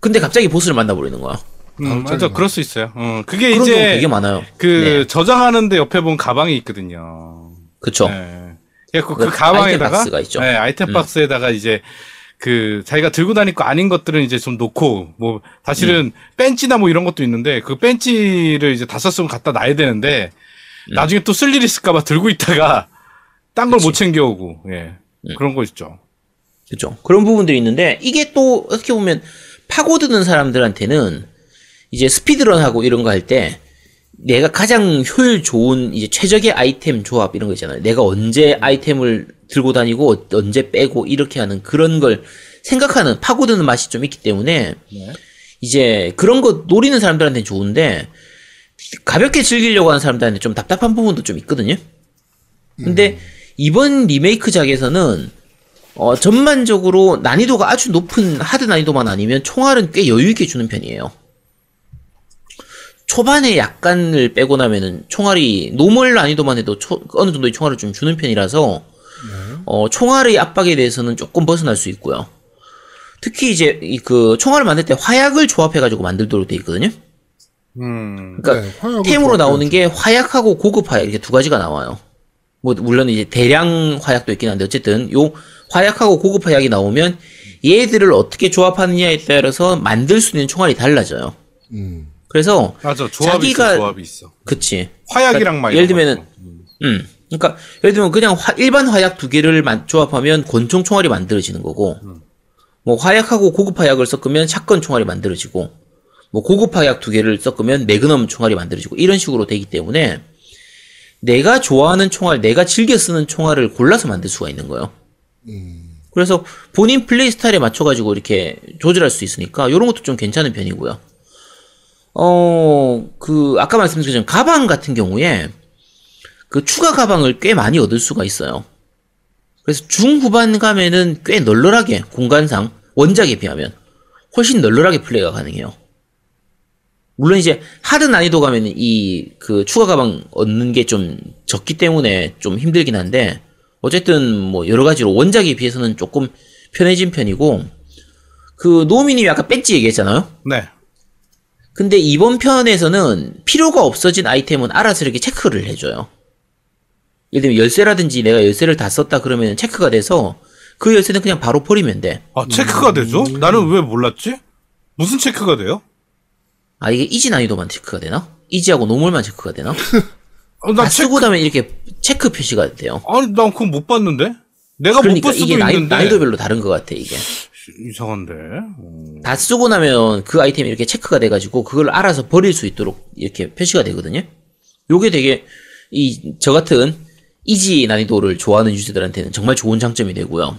근데 갑자기 보스를 만나버리는 거야. 음, 맞아. 그럴 수 있어요. 어, 그게 그런 경우 이제 되게 많아요. 그 네. 저장하는데 옆에 보면 가방이 있거든요. 그쵸. 네. 그, 그, 그그 가방에다가 아이템 박스가 있죠. 네, 아이템 음. 박스에다가 이제 그 자기가 들고 다닐 거 아닌 것들은 이제 좀 놓고 뭐 사실은 음. 벤치나 뭐 이런 것도 있는데 그 벤치를 이제 다 썼으면 갖다 놔야 되는데 음. 나중에 또 쓸 일 있을까봐 들고 있다가 딴 걸 못 챙겨오고 예 음. 그런 거 있죠. 그죠. 그런 부분들이 있는데, 이게 또, 어떻게 보면, 파고드는 사람들한테는, 이제 스피드런하고 이런 거 할 때, 내가 가장 효율 좋은 이제 최적의 아이템 조합 이런 거 있잖아요. 내가 언제 아이템을 들고 다니고 어- 언제 빼고 이렇게 하는 그런 걸 생각하는 파고드는 맛이 좀 있기 때문에 네. 이제 그런 거 노리는 사람들한테는 좋은데 가볍게 즐기려고 하는 사람들한테 좀 답답한 부분도 좀 있거든요. 근데 이번 리메이크작에서는 어, 전반적으로 난이도가 아주 높은 hard 난이도만 아니면 총알은 꽤 여유 있게 주는 편이에요. 초반에 약간을 빼고 나면은 총알이 normal 난이도만 해도 초- 어느 정도의 총알을 좀 주는 편이라서 어, 총알의 압박에 대해서는 조금 벗어날 수 있고요. 특히 이제 이 그 총알을 만들 때 화약을 조합해 가지고 만들도록 돼 있거든요. 음. 그러니까 네, 템으로. 나오는 게 화약하고 고급 화약 이렇게 두 가지가 나와요. 뭐 물론 이제 대량 화약도 있긴 한데 어쨌든 요 화약하고 고급 화약이 나오면 얘들을 어떻게 조합하느냐에 따라서 만들 수 있는 총알이 달라져요. 음. 그래서 맞아. 조합이 자기가- 있어. 조합이 있어. 그치. 화약이랑 막 예를 이런 거 들면은. 음. 음. 그러니까 예를 들면 그냥 화- 일반 화약 두 개를 만- 조합하면 권총 총알이 만들어지는 거고 뭐 화약하고 고급 화약을 섞으면 샷건 총알이 만들어지고 뭐 고급 화약 두 개를 섞으면 매그넘 총알이 만들어지고 이런 식으로 되기 때문에 내가 좋아하는 총알, 내가 즐겨 쓰는 총알을 골라서 만들 수가 있는 거예요. 그래서 본인 플레이 스타일에 맞춰가지고 이렇게 조절할 수 있으니까 이런 것도 좀 괜찮은 편이고요. 어, 그 아까 말씀드린 가방 같은 경우에 그 추가 가방을 꽤 많이 얻을 수가 있어요. 그래서 중후반 가면은 꽤 널널하게 공간상 원작에 비하면 훨씬 널널하게 플레이가 가능해요. 물론 이제 하드 난이도 가면은 이그 추가 가방 얻는 게 좀 적기 때문에 좀 힘들긴 한데 어쨌든 뭐 여러 가지로 원작에 비해서는 조금 편해진 편이고 그 노미님이 아까 배지 얘기했잖아요. 네. 근데 이번 편에서는 필요가 없어진 아이템은 알아서 이렇게 체크를 해줘요. 예를 들면 열쇠라든지 내가 열쇠를 다 썼다 그러면 체크가 돼서 그 열쇠는 그냥 바로 버리면 돼. 아, 체크가 되죠? 나는 왜 몰랐지? 무슨 체크가 돼요? 아 이게 easy 난이도만 체크가 되나? easy하고 normal만 체크가 되나? [LAUGHS] 어, 나다 체크, 쓰고 나면 이렇게 체크 표시가 돼요. 아니, 난 그건 못 봤는데? 내가 그러니까 못 볼 수도 이게 나이, 있는데. 난이도별로 다른 것 같아 이게. 이상한데? 어. 다 쓰고 나면 그 아이템이 이렇게 체크가 돼가지고 그걸 알아서 버릴 수 있도록 이렇게 표시가 되거든요. 요게 되게 이 저 같은 이지 난이도를 좋아하는 유저들한테는 정말 좋은 장점이 되고요.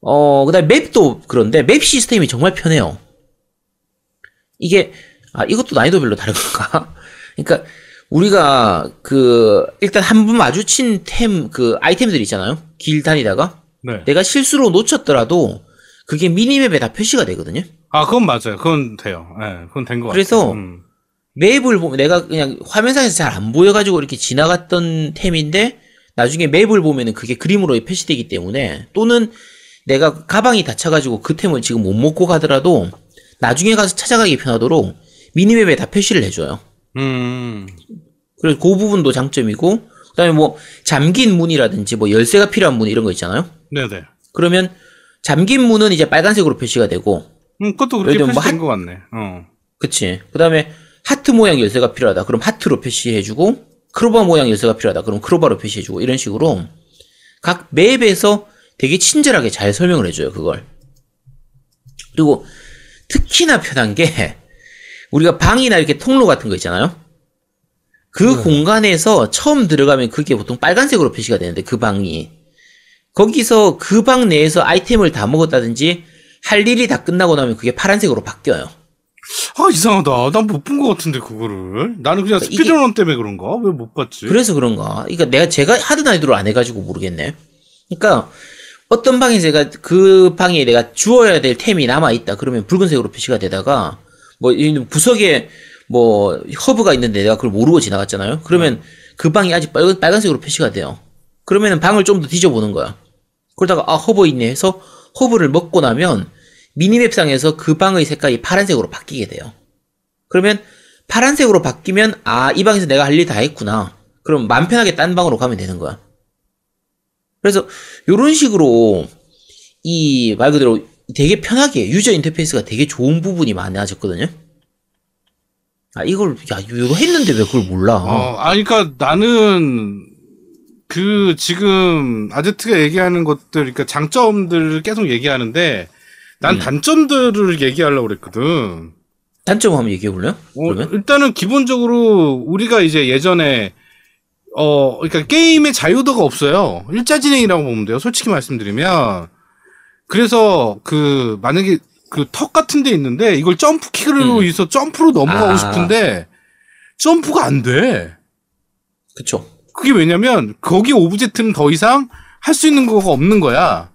어 그다음 에 맵도 그런데 맵 시스템이 정말 편해요. 이게 아 이것도 난이도별로 다른 건가? [LAUGHS] 그러니까 우리가 그 일단 한 번 마주친 템 그 아이템들 있잖아요. 길 다니다가 네. 내가 실수로 놓쳤더라도 그게 미니맵에 다 표시가 되거든요. 아, 그건 맞아요. 그건 돼요. 예, 그건 된 것 같아요. 그래서 음. 맵을 보면 내가 그냥 화면상에서 잘 안 보여가지고 이렇게 지나갔던 템인데 나중에 맵을 보면은 그게 그림으로 표시되기 때문에 또는 내가 가방이 다쳐가지고 그 템을 지금 못 먹고 가더라도 나중에 가서 찾아가기 편하도록 미니맵에 다 표시를 해줘요. 음. 그래서 그 부분도 장점이고 그다음에 뭐 잠긴 문이라든지 뭐 열쇠가 필요한 문 이런 거 있잖아요. 네네. 그러면 잠긴 문은 이제 빨간색으로 표시가 되고 음, 그것도 그렇게 뭐 표시된 한- 것 같네. 어. 그치. 그 다음에 하트 모양 열쇠가 필요하다. 그럼 하트로 표시해주고, 크로바 모양 열쇠가 필요하다. 그럼 크로바로 표시해주고, 이런 식으로 각 맵에서 되게 친절하게 잘 설명을 해줘요, 그걸. 그리고 특히나 편한 게, 우리가 방이나 이렇게 통로 같은 거 있잖아요? 그 공간에서 처음 들어가면 그게 보통 빨간색으로 표시가 되는데, 그 방이. 거기서 그 방 내에서 아이템을 다 먹었다든지, 할 일이 다 끝나고 나면 그게 파란색으로 바뀌어요. 아, 이상하다. 난 못 본 것 같은데, 그거를. 나는 그냥 그러니까 스피드런 때문에 그런가? 왜 못 봤지? 그래서 그런가? 그러니까 내가 제가 하드 난이도를 안 해가지고 모르겠네. 그러니까 어떤 방에 제가 그 방에 내가 주워야 될 템이 남아 있다. 그러면 붉은색으로 표시가 되다가 뭐이 구석에 뭐 허브가 있는데 내가 그걸 모르고 지나갔잖아요. 그러면 그 방이 아직 빨간 빨간색으로 표시가 돼요. 그러면은 방을 좀 더 뒤져보는 거야. 그러다가 아 허브 있네 해서 허브를 먹고 나면 minimap상에서 그 방의 색깔이 파란색으로 바뀌게 돼요. 그러면 파란색으로 바뀌면 아 이 방에서 내가 할 일 다 했구나. 그럼 맘 편하게 딴 방으로 가면 되는 거야. 그래서 요런 식으로 이 말 그대로 되게 편하게 user interface가 되게 좋은 부분이 많아졌거든요. 아 이걸 야 이거 했는데 왜 그걸 몰라? 어, 아니, 그니까 나는, 그, 지금, 아제트가 얘기하는 것들, 그러니까 장점들을 계속 얘기하는데, 난 음. 단점들을 얘기하려고 그랬거든. 단점 한번 얘기해 볼래요? 어, 그러면? 일단은 기본적으로 우리가 이제 예전에 어 그러니까 게임의 자유도가 없어요. 일자 진행이라고 보면 돼요. 솔직히 말씀드리면 그래서 그 만약에 그 턱 같은 데 있는데 이걸 점프 킥으로 음. 해서 점프로 넘어가고 아. 싶은데 점프가 안 돼. 그쵸. 그게 왜냐면 거기 object는 더 이상 할 수 있는 거가 없는 거야.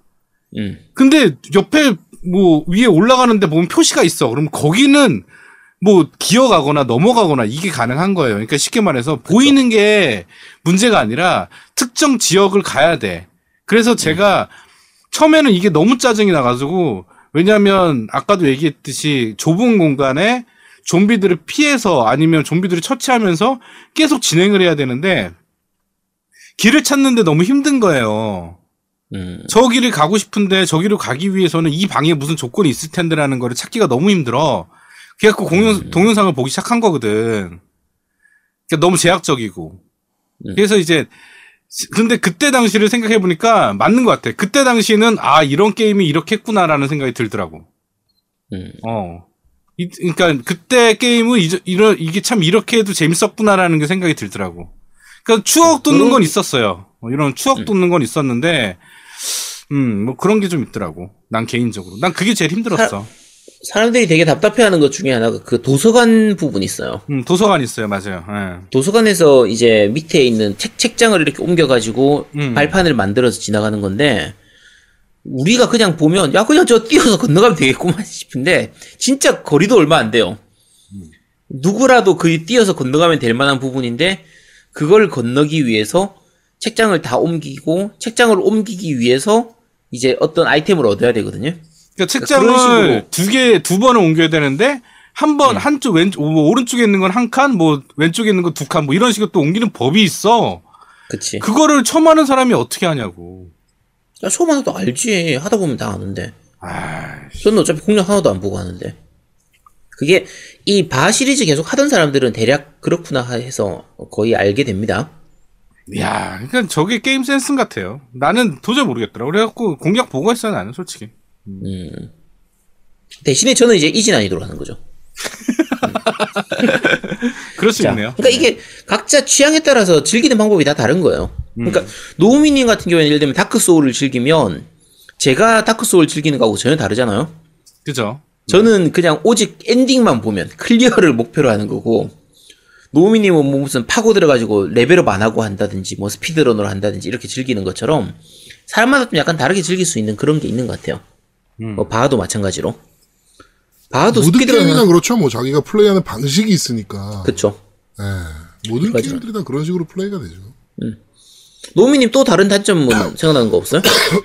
음. 근데 옆에 뭐 위에 올라가는데 보면 표시가 있어. 그럼 거기는 뭐 기어가거나 넘어가거나 이게 가능한 거예요. 그러니까 쉽게 말해서 보이는 게 문제가 아니라 특정 지역을 가야 돼. 그래서 제가 처음에는 이게 너무 짜증이 나가지고 왜냐면 아까도 얘기했듯이 좁은 공간에 좀비들을 피해서 아니면 좀비들을 처치하면서 계속 진행을 해야 되는데 길을 찾는데 너무 힘든 거예요. 음. 저 길을 가고 싶은데 저기로 가기 위해서는 이 방에 무슨 조건이 있을 텐데라는 거를 찾기가 너무 힘들어. 그래갖고 공연, 동영상을 보기 시작한 거거든. 그러니까 너무 제약적이고. 음. 그래서 이제, 근데 그때 당시를 생각해보니까 맞는 것 같아. 그때 당시는, 아, 이런 게임이 이렇게 했구나라는 생각이 들더라고. 음. 어. 이, 그러니까 그때 게임은 이런, 이게 참 이렇게 해도 재밌었구나라는 게 생각이 들더라고. 그러니까 추억 돋는 건 있었어요. 어, 이런 추억 돋는 건 있었는데, 음, 뭐 그런 게 좀 있더라고. 난 개인적으로. 난 그게 제일 힘들었어. 사 람들이 되게 답답해하는 것 중에 하나가 그 도서관 부분이 있어요. 음, 도서관 있어요. 맞아요. 예. 도서관에서 이제 밑에 있는 책, 책장을 이렇게 옮겨가지고 음. 발판을 만들어서 지나가는 건데, 우리가 그냥 보면, 야, 그냥 저 뛰어서 건너가면 되겠구만 [LAUGHS] 싶은데, 진짜 거리도 얼마 안 돼요. 누구라도 그 뛰어서 건너가면 될 만한 부분인데, 그걸 건너기 위해서 책장을 다 옮기고, 책장을 옮기기 위해서 이제 어떤 아이템을 얻어야 되거든요. 그러니까 그런 책장을. 두 개, 두 번을 옮겨야 되는데, 한 번, 한쪽, 왼쪽, 뭐 오른쪽에 있는 건 한 칸, 뭐, 왼쪽에 있는 건 두 칸, 뭐, 이런 식으로 또 옮기는 법이 있어. 그치. 그거를 처음 하는 사람이 어떻게 하냐고. 야, 처음 하나도 알지. 하다 보면 다 아는데. 아, 저는 어차피 공략 하나도 안 보고 하는데. 그게 이 바 시리즈 계속 하던 사람들은 대략 그렇구나 해서 거의 알게 됩니다. 야, 그러니까 저게 게임 센스 같아요. 나는 도저히 모르겠더라. 그래갖고 공략 보고 했어요, 나는 솔직히. 대신에 저는 이제 easy 난이도로 하는 거죠. [LAUGHS] 그럴 수 자, 있네요. 그러니까 이게 각자 취향에 따라서 즐기는 방법이 다 다른 거예요. 그러니까 노우미님 같은 경우에는 예를 들면 다크 소울을 즐기면 제가 다크 소울 즐기는 거하고 전혀 다르잖아요. 그죠? 저는 그냥 오직 엔딩만 보면 clear를 목표로 하는 거고 노우미님은 뭐 무슨 파고 들어가지고 level up 안 하고 한다든지 뭐 speedrun으로 한다든지 이렇게 즐기는 것처럼 사람마다 좀 약간 다르게 즐길 수 있는 그런 게 있는 것 같아요. 뭐 바하도 마찬가지로. 바하도 모든 speedrun 게임이나 그렇죠. 뭐 자기가 플레이하는 방식이 있으니까. 그쵸. 예. 모든 맞아요. 게임들이 다 그런 식으로 플레이가 되죠. 노우미님 또 다른 단점은 [COUGHS] 생각나는 거 없어요?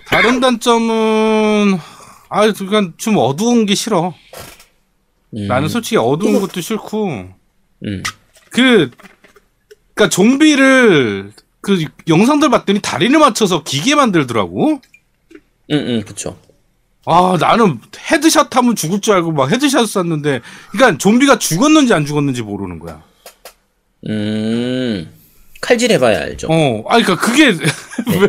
다른 단점은, 아, 그냥 좀 어두운 게 싫어. 나는 솔직히 어두운 것도 싫고, 음. 그, 그니까 좀비를, 그 영상들 봤더니 다리를 맞춰서 기게 만들더라고? 응, 응, 그쵸. 아, 나는 headshot 하면 죽을 줄 알고 막 headshot 쐈는데, 그니까 좀비가 죽었는지 안 죽었는지 모르는 거야. 음, 칼질 해봐야 알죠. 어, 아, 그니까 그게, [LAUGHS]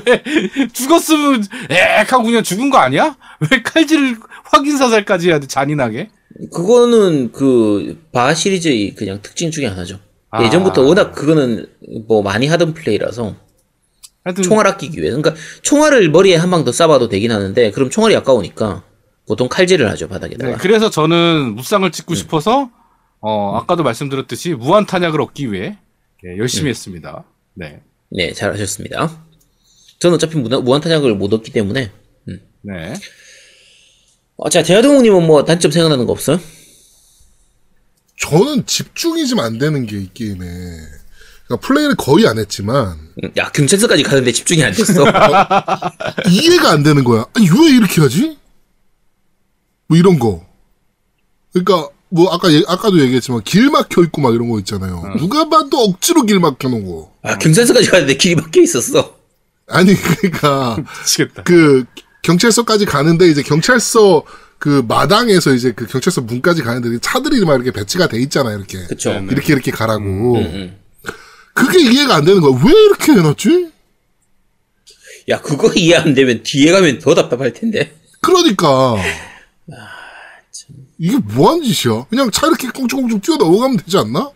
왜, 죽었으면, 엑 하고 그냥 죽은 거 아니야? 왜 칼질 확인 사살까지 해야 돼, 잔인하게? 그거는 그 바 시리즈의 그냥 특징 중에 하나죠. 아. 예전부터 워낙 그거는 뭐 많이 하던 플레이라서 하여튼, 총알 아끼기 위해서. 그러니까 총알을 머리에 한 방 더 쏴봐도 되긴 하는데 그럼 총알이 아까우니까 보통 칼질을 하죠 네, 바닥에다가. 그래서 저는 무쌍을 찍고 싶어서, 어, 아까도 말씀드렸듯이 무한 탄약을 얻기 위해, 예, 열심히 했습니다. 네. 네, 잘하셨습니다. 저는 어차피 무한, 무한탄약을 못 얻기 때문에. 네. 어, 자, 대하동우님은 뭐 단점 생각나는 거 없어요? 저는 집중이 좀 안 되는 게 이 게임에. 그러니까 플레이를 거의 안 했지만 음, 야, 경찰서까지 가는데 집중이 안 됐어. [LAUGHS] 이해가 안 되는 거야. 아니, 왜 이렇게 하지? 뭐 이런 거. 그러니까 뭐 아까 얘- 아까도 얘기했지만 길 막혀 있고 막 이런 거 있잖아요. 누가 봐도 억지로 길 막혀 놓은 거. 아, 경찰서까지 가는데 길이 막혀 있었어. 아니 그러니까 [LAUGHS] 미치겠다. 그 경찰서까지 가는데 이제 경찰서 그 마당에서 이제 그 경찰서 문까지 가는데 차들이 막 이렇게 배치가 돼 있잖아요. 이렇게 그쵸. 네, 네. 이렇게 이렇게 가라고. 음. 그게 이해가 안 되는 거야. 왜 이렇게 해놨지? 야, 그거 이해 안 되면 뒤에 가면 더 답답할 텐데. 그러니까 이게 뭐하는 짓이야? 그냥 차 이렇게 꽁충꽁충 뛰어 넘어가면 되지 않나?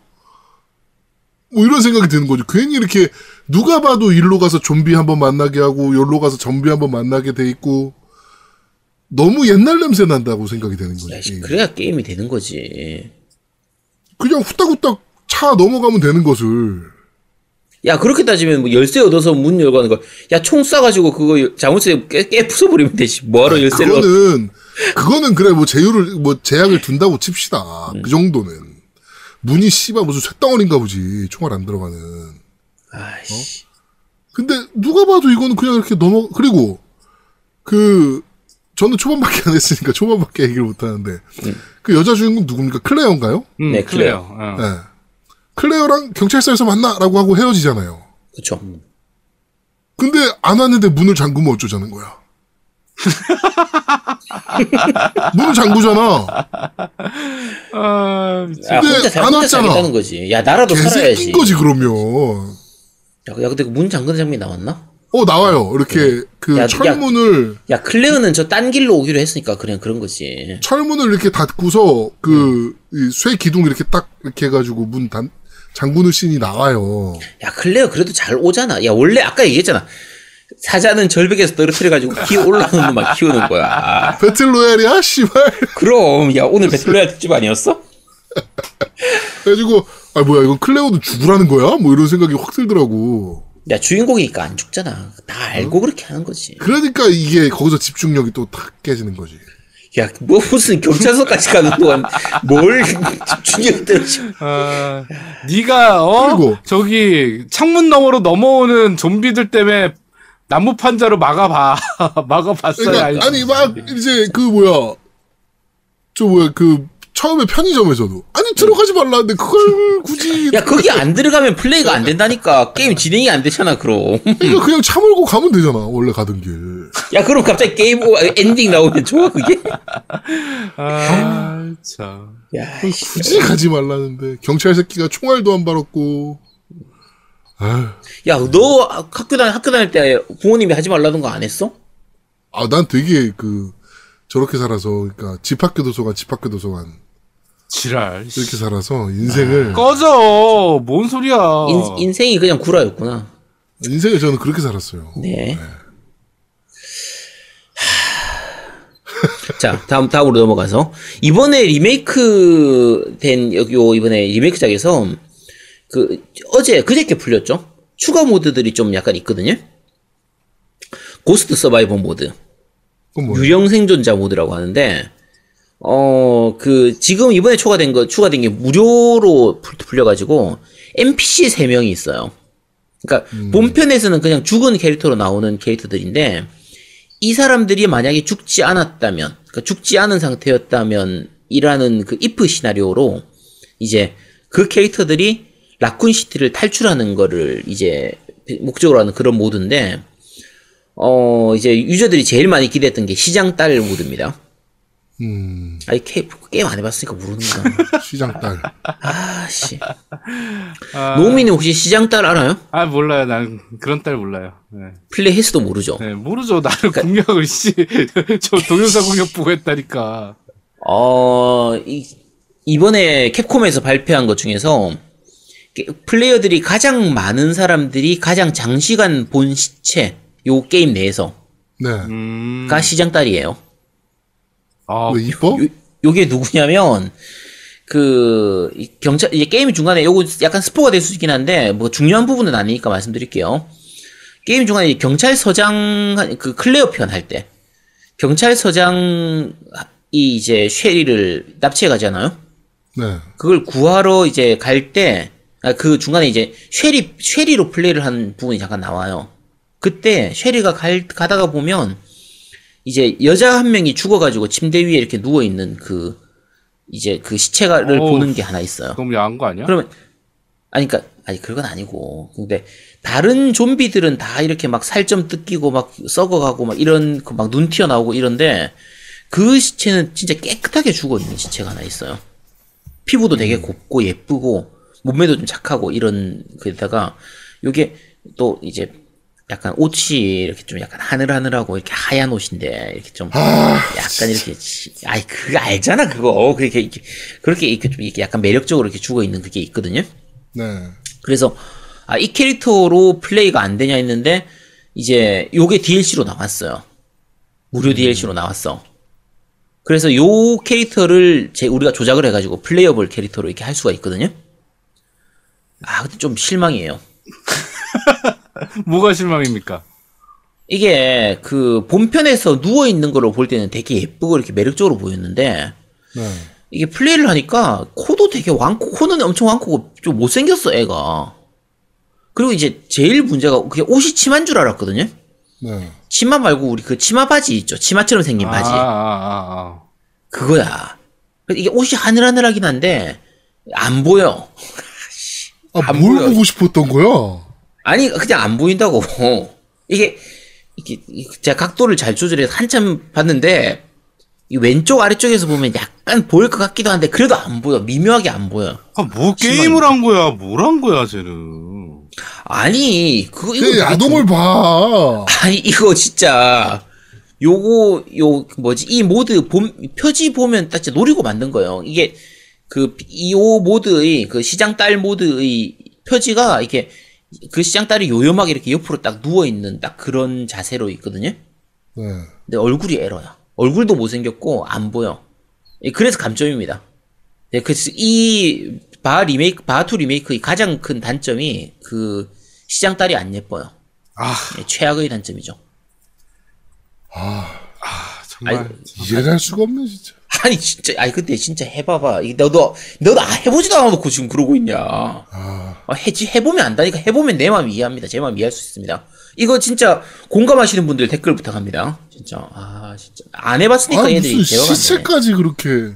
뭐 이런 생각이 드는 거죠. 괜히 이렇게 누가 봐도 일로 가서 좀비 한번 만나게 하고 여기로 가서 좀비 한번 만나게 돼 있고 너무 옛날 냄새 난다고 생각이 되는 야, 씨, 거지. 그래야 게임이 되는 거지. 그냥 후딱후딱 차 넘어가면 되는 것을 야, 그렇게 따지면 뭐 열쇠 얻어서 문 열고 하는 거. 야, 총 쏴가지고 그거 자물쇠 깨, 깨 부숴버리면 되지. 뭐하러 열쇠를. 얻- 그거는 그거는 그래 뭐 제휴를 뭐 제약을 둔다고 칩시다. 그 정도는 문이 씨발 무슨 쇳덩어리인가 보지 총알 안 들어가는. 아이씨. 근데 누가 봐도 이거는 그냥 이렇게 넘어 그리고 그 저는 초반밖에 안 했으니까 초반밖에 얘기를 못 하는데 그 여자 주인공 누굽니까 클레어인가요? 음, 네, 클레어. 어. 네. 클레어랑 경찰서에서 만나라고 하고 헤어지잖아요. 그쵸. 근데 안 왔는데 문을 잠그면 어쩌자는 거야. [LAUGHS] 문을 잠그잖아. 아, 미친. 야, 근데 혼자, 살- 안 혼자 왔잖아. 살겠다는 거지. 야, 나라도 살아야지. 개새끼인 거지 그러면. 야, 야, 근데 문 잠그는 장면이 나왔나? 어 나와요. 이렇게 그 야, 야. 철문을 야, 클레어는 저 딴 길로 오기로 했으니까 그냥 그런 거지. 철문을 이렇게 닫고서 그 쇠 기둥 이렇게 딱 이렇게 해가지고 문 단, 잠그는 씬이 나와요. 야, 클레어 그래도 잘 오잖아. 야, 원래 아까 얘기했잖아. 사자는 절벽에서 떨어뜨려가지고 기어 올라오는 놈만 키우는 거야. 배틀 로얄이야 씨발. 그럼, 야, 오늘 배틀로얄 특집 아니었어? 그래가지고 아 뭐야 이건 클레오도 죽으라는 거야? 뭐 이런 생각이 확 들더라고. 야, 주인공이니까 안 죽잖아. 다 알고 그렇게 하는 거지. 그러니까 이게 거기서 집중력이 또 탁 깨지는 거지. 야, 뭐 무슨 경찰서까지 가는 동안 뭘 집중력 떨어져. 아, 네가 어 그리고- 저기 창문 너머로 넘어오는 좀비들 때문에 나무 판자로 막아봐 [LAUGHS] 막아봤어야 그러니까. 아니 막 이제 그 뭐야 저 뭐야 그 처음에 편의점에서도 아니 들어가지 말라는데 그걸 굳이 야, 거기 안 들어가면 플레이가 안 된다니까. 게임 진행이 안 되잖아, 그럼. 그러니까 그냥 차 몰고 가면 되잖아 원래 가던 길. 야, 그럼 갑자기 게임 오- 엔딩 나오면 좋아, 그게? 아, 참. 야, 씨. 굳이 가지 말라는데 경찰 새끼가 총알도 안 발았고. 야, 너 학교 다닐, 학교 다닐 때 부모님이 하지 말라는 거안 했어? 아, 난 되게 그 저렇게 살아서 그러니까 집 학교 도서관 집 학교 도서관 지랄. 이렇게 살아서 인생을 꺼져. 뭔 소리야. 인, 인생이 그냥 구라였구나. 인생을 저는 그렇게 살았어요. 네. 자, 다음, 다음으로 넘어가서. 이번에 리메이크 된, 요, 요 이번에 리메이크작에서, 그, 어제, 그저께 풀렸죠? 추가 모드들이 좀 약간 있거든요? ghost survivor 모드. 유령 생존자 모드라고 하는데, 어, 그, 지금 이번에 추가된 거, 추가된 게 무료로 풀- 풀려가지고, NPC 3 명이 있어요. 그러니까, 본편에서는 그냥 죽은 캐릭터로 나오는 캐릭터들인데, 이 사람들이 만약에 죽지 않았다면, 그러니까 죽지 않은 상태였다면, 이라는 그 if 시나리오로, 이제, 그 캐릭터들이 라쿤 시티를 탈출하는 거를 이제, 목적으로 하는 그런 모드인데, 어, 이제 유저들이 제일 많이 기대했던 게 시장 딸 모드입니다. 음, 아니, 게, 게임 안 해봤으니까 모르는구나. [LAUGHS] 시장 딸. 아, 씨. 아, 노미는 혹시 시장 딸 알아요? 아, 몰라요. 난 그런 딸 몰라요. 네. 플레이 했어도 모르죠. 네, 모르죠. 나를 그러니까 공략을, 씨. [LAUGHS] 저 동영상 공략 보고 했다니까. 어, 이, 이번에 캡콤에서 발표한 것 중에서 게- 플레이어들이 가장 많은 사람들이 가장 장시간 본 시체, 요 게임 내에서가 네. 음. 시장 딸이에요. 아, 왜 이뻐? 요, 요게 누구냐면 그이 경찰 이제 게임 중간에 요거 약간 스포가 될 수 있긴 한데 뭐 중요한 부분은 아니니까 말씀드릴게요. 게임 중간에 이 경찰서장 그 클레어 편 할 때 경찰서장이 이제 쉐리를 납치해 가잖아요. 네. 그걸 구하러 이제 갈 때, 아, 그 중간에 이제 쉐리, 쉐리로 플레이를 한 부분이 잠깐 나와요. 그때 쉐리가 갈, 가다가 보면 이제 여자 한 명이 죽어가지고 침대 위에 이렇게 누워 있는 그, 이제 그 시체를 어우. 보는 게 하나 있어요. 너무 야한 거 아니야? 그러면, 아니, 그니까, 아니, 그건 아니고. 근데, 다른 좀비들은 다 이렇게 막살좀 뜯기고 막 썩어가고 막 이런, 그 막 눈 튀어나오고 이런데, 그 시체는 진짜 깨끗하게 죽어 있는 시체가 하나 있어요. 피부도 되게 곱고 예쁘고, 몸매도 좀 착하고 이런, 그에다가, 요게 또 이제, 약간 옷이 이렇게 좀 약간 하늘하늘하고 이렇게 하얀 옷인데 이렇게 좀 아, 약간 이렇게 치- 아이 그거 알잖아 그거 그렇게 이렇게 그렇게 이렇게 좀 이렇게 약간 매력적으로 이렇게 죽어 있는 그게 있거든요. 네. 그래서 아, 이 캐릭터로 플레이가 안 되냐 했는데 이제 요게 DLC로 나왔어요. 무료 DLC로 나왔어. 그래서 요 캐릭터를 제 우리가 조작을 해가지고 playable 캐릭터로 이렇게 할 수가 있거든요. 아 근데 좀 실망이에요. [LAUGHS] 뭐가 실망입니까? 이게 그 본편에서 누워 있는 거로 볼 때는 되게 예쁘고 이렇게 매력적으로 보였는데 네. 이게 플레이를 하니까 코도 되게 왕코 코는 엄청 왕코고 좀 못생겼어 애가. 그리고 이제 제일 문제가 그게 옷이 치마인 줄 알았거든요. 네. 치마 말고 우리 그 치마 바지 있죠. 치마처럼 생긴 아, 바지. 아, 아, 아. 그거야. 이게 옷이 하늘하늘하긴 한데 안 보여. 아, 안뭘 보여. 보고 싶었던 거야? 아니 그냥 안 보인다고. [LAUGHS] 이게 이게 제가 각도를 잘 조절해서 한참 봤는데 이 왼쪽 아래쪽에서 보면 약간 보일 것 같기도 한데 그래도 안 보여. 미묘하게 안 보여. 아, 뭐 게임을 한 거야? 뭘 한 거야, 쟤는? 아니 그거 이거 그 되게 야동을 봐. 아니 이거 진짜 요거 요 뭐지 이 모드 본 표지 보면 딱 진짜 노리고 만든 거예요. 이게 그이요 모드의 그 시장 딸 모드의 표지가 이렇게 그 시장 딸이 요염하게 이렇게 옆으로 딱 누워 있는 딱 그런 자세로 있거든요. 네. 근데 얼굴이 에러야. 얼굴도 못생겼고 안 보여. 예, 그래서 감점입니다. 예, 그래서 이 바 리메이크 바투 리메이크의 가장 큰 단점이 그 시장 딸이 안 예뻐요. 아, 예, 최악의 단점이죠. 아, 정말. 아이고. 이해를 할 수가 없네, 진짜. 아니 진짜 아니 근데 진짜 해봐봐. 이 너도 너도 아, 해보지도 않아놓고 지금 그러고 있냐? 아, 아, 해지 해보면 안다니까. 해보면 내 마음 이해합니다. 제 마음 이해할 수 있습니다. 이거 진짜 공감하시는 분들 댓글 부탁합니다. 진짜. 아 진짜. 안 해봤으니까 아 얘들이 대화가 안 시체까지 그렇게.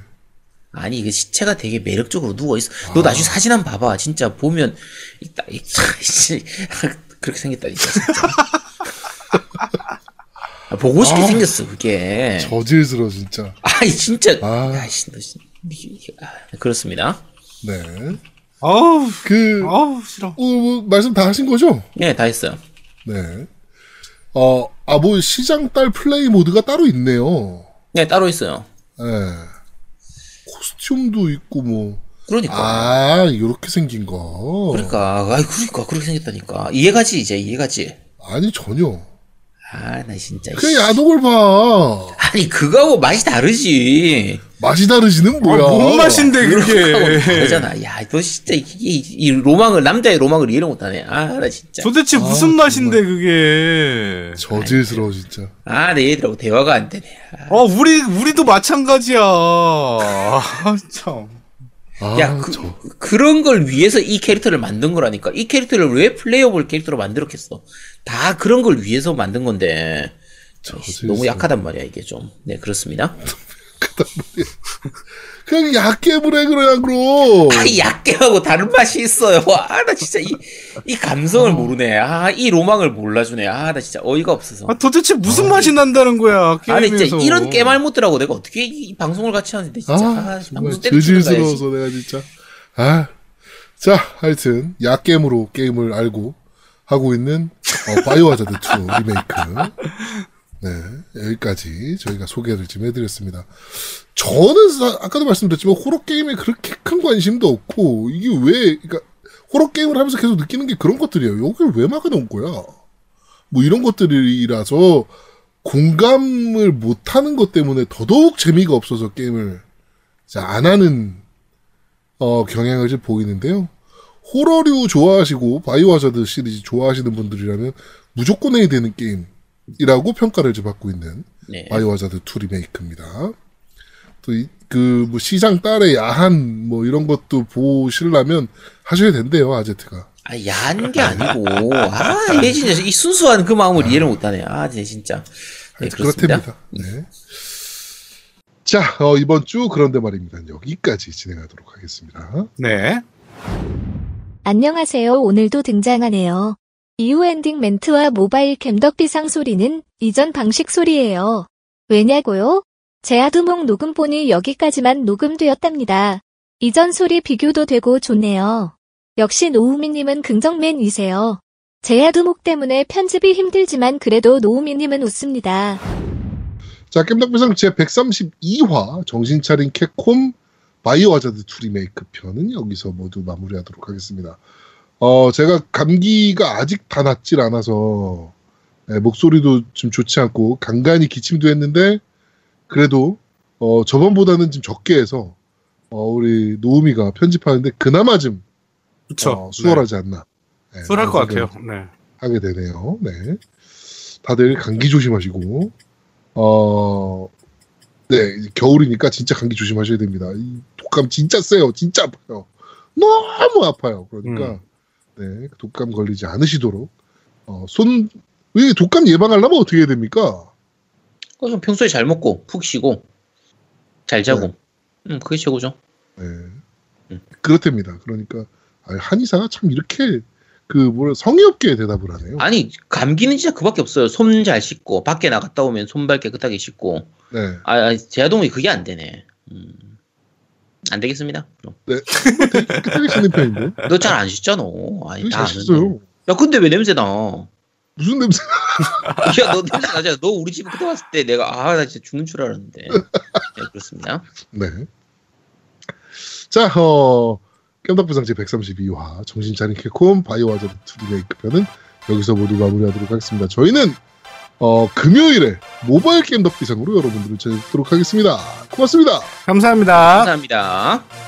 아니 이게 시체가 되게 매력적으로 누워 있어. 너 나중에 사진 한번 봐봐. 진짜 보면 이따 [LAUGHS] 이- 씨, [LAUGHS] 그렇게 생겼다니까 진짜. 아, [LAUGHS] 보고 싶게 아. 생겼어 그게 저질스러, 진짜. 아니 진짜 아. 야씨 너 씨, 아, 그렇습니다 네. 아우, 그, 아우, 싫어. 어, 뭐, 말씀 다 하신 거죠? 네, 다 했어요. 네. 어, 아, 뭐, 시장 딸 플레이 모드가 따로 있네요. 네, 따로 있어요. 예. 코스튬도 있고, 뭐. 그러니까. 아, 요렇게 생긴 거. 그러니까, 아이, 그러니까, 그렇게 생겼다니까. 이해가지, 이제, 이해가지. 아니, 전혀. 아, 나 진짜. 씨. 야동을 봐. 아니, 그거하고 맛이 다르지. 맛이 다르지는 아, 뭐야. 뭔 맛인데, 그게. 다르잖아. 야, 너 진짜, 이, 이, 이 로망을, 남자의 로망을 이해를 못하네. 아, 나 진짜. 도대체 무슨 맛인데, 그게. 저질스러워, 진짜. 아, 내 얘들하고 대화가 안 되네. 아, 어, 우리, 우리도 마찬가지야. 아, 참. 아, 야, 그, 저, 그런 걸 위해서 이 캐릭터를 만든 거라니까. 이 캐릭터를 왜 playable 캐릭터로 만들었겠어? 다 그런 걸 위해서 만든 건데. 저질스러워. 너무 약하단 말이야, 이게 좀. 네, 그렇습니다. [LAUGHS] 그냥 얕게을 해, 그냥, 그럼. 아, 이 약게하고 다른 맛이 있어요. 아, 나 진짜 이, 이 감성을 모르네. 아, 이 로망을 몰라주네. 아, 나 진짜 어이가 없어서. 아, 도대체 무슨 맛이 난다는 거야, 아니, 게임에서. 진짜 이런 깨말 못들하고 내가 어떻게 이, 이 방송을 같이 하는데, 진짜. 아, 아, 정말 방송. 저질스러워서 내가 진짜. 아. 자, 하여튼, 약겜으로 게임을 알고 하고 있는, 어, 바이오 하자드 2 리메이크. [LAUGHS] 네, 여기까지 저희가 소개를 좀 해드렸습니다. 저는, 사- 아까도 말씀드렸지만, 호러 게임에 그렇게 큰 관심도 없고, 이게 왜, 그러니까, 호러 게임을 하면서 계속 느끼는 게 그런 것들이에요. 여기를 왜 막아놓은 거야? 뭐 이런 것들이라서, 공감을 못하는 것 때문에 더더욱 재미가 없어서 게임을 안 하는 어, 경향을 좀 보이는데요. 호러류 좋아하시고 바이오하자드 시리즈 좋아하시는 분들이라면 무조건 해야 되는 게임 이라고 평가를 좀 받고 있는 네. 바이오 하자드 2 리메이크입니다. 또 그 뭐 시장 딸의 야한 뭐 이런 것도 보시려면 하셔야 된대요 아제트가. 아, 야한 게 아니고. 아, 얘 진짜 이 순수한 그 마음을 이해를 못하네. 아, 쟤 진짜. 네, 그렇습니다. 그렇답니다. 네. 자 어, 이번 주 그런데 말입니다. 여기까지 진행하도록 하겠습니다. 네. 안녕하세요. 오늘도 등장하네요. 이후 엔딩 멘트와 모바일 겜덕비상 소리는 이전 방식 소리예요. 왜냐고요? 제 아두몽 녹음본이 여기까지만 녹음되었답니다. 이전 소리 비교도 되고 좋네요. 역시 노우미님은 긍정맨이세요. 제야두목 때문에 편집이 힘들지만 그래도 노우미님은 웃습니다. 자, 겜덕비상 제 132화 정신 차린 캡콤 바이오 하자드 2 리메이크 편은 여기서 모두 마무리하도록 하겠습니다. 어, 제가 감기가 아직 다 낫질 않아서 예, 목소리도 좀 좋지 않고 간간히 기침도 했는데 그래도 어, 저번보다는 좀 적게 해서 어, 우리 노우미가 편집하는데 그나마 좀 그쵸. 어, 수월하지 않나. 예, 수월할 것 같아요. 네. 하게 되네요. 네. 다들 감기 조심하시고, 어, 네, 겨울이니까 진짜 감기 조심하셔야 됩니다. 이 독감 진짜 세요. 진짜 아파요. 너무 아파요. 그러니까, 네, 독감 걸리지 않으시도록, 어, 손, 왜 독감 예방하려면 어떻게 해야 됩니까? 그래서 평소에 잘 먹고 푹 쉬고 잘 자고. 음, 그게 최고죠. 네. 음. 그렇답니다. 그러니까, 아, 한의사가 참 이렇게, 그, 뭐라, 성의 없게 대답을 하네요. 아니 감기는 진짜 그밖에 없어요. 손 잘 씻고 밖에 나갔다 오면 손발 깨끗하게 씻고. 네. 아 제아동이 그게 안 되네. 음. 안 되겠습니다. 네. 되게 씻는 편인데. 너 잘안 씻잖아. 아니 잘. 씻어요. 야 근데 왜 냄새 나? 무슨 냄새? 야 너 냄새 나잖아. 너 우리 집에 그때 왔을 때 내가 아 나 진짜 죽는 줄 알았는데. 네 그렇습니다. 네. 자, 어, 깸덕부상 제 132화 정신 차린 캡콤 바이오 하자드 2 리메이크 편은 여기서 모두 마무리하도록 하겠습니다. 저희는 어, 금요일에 모바일 겜덕비상으로 여러분들을 찾아뵙도록 하겠습니다. 고맙습니다. 감사합니다. 감사합니다.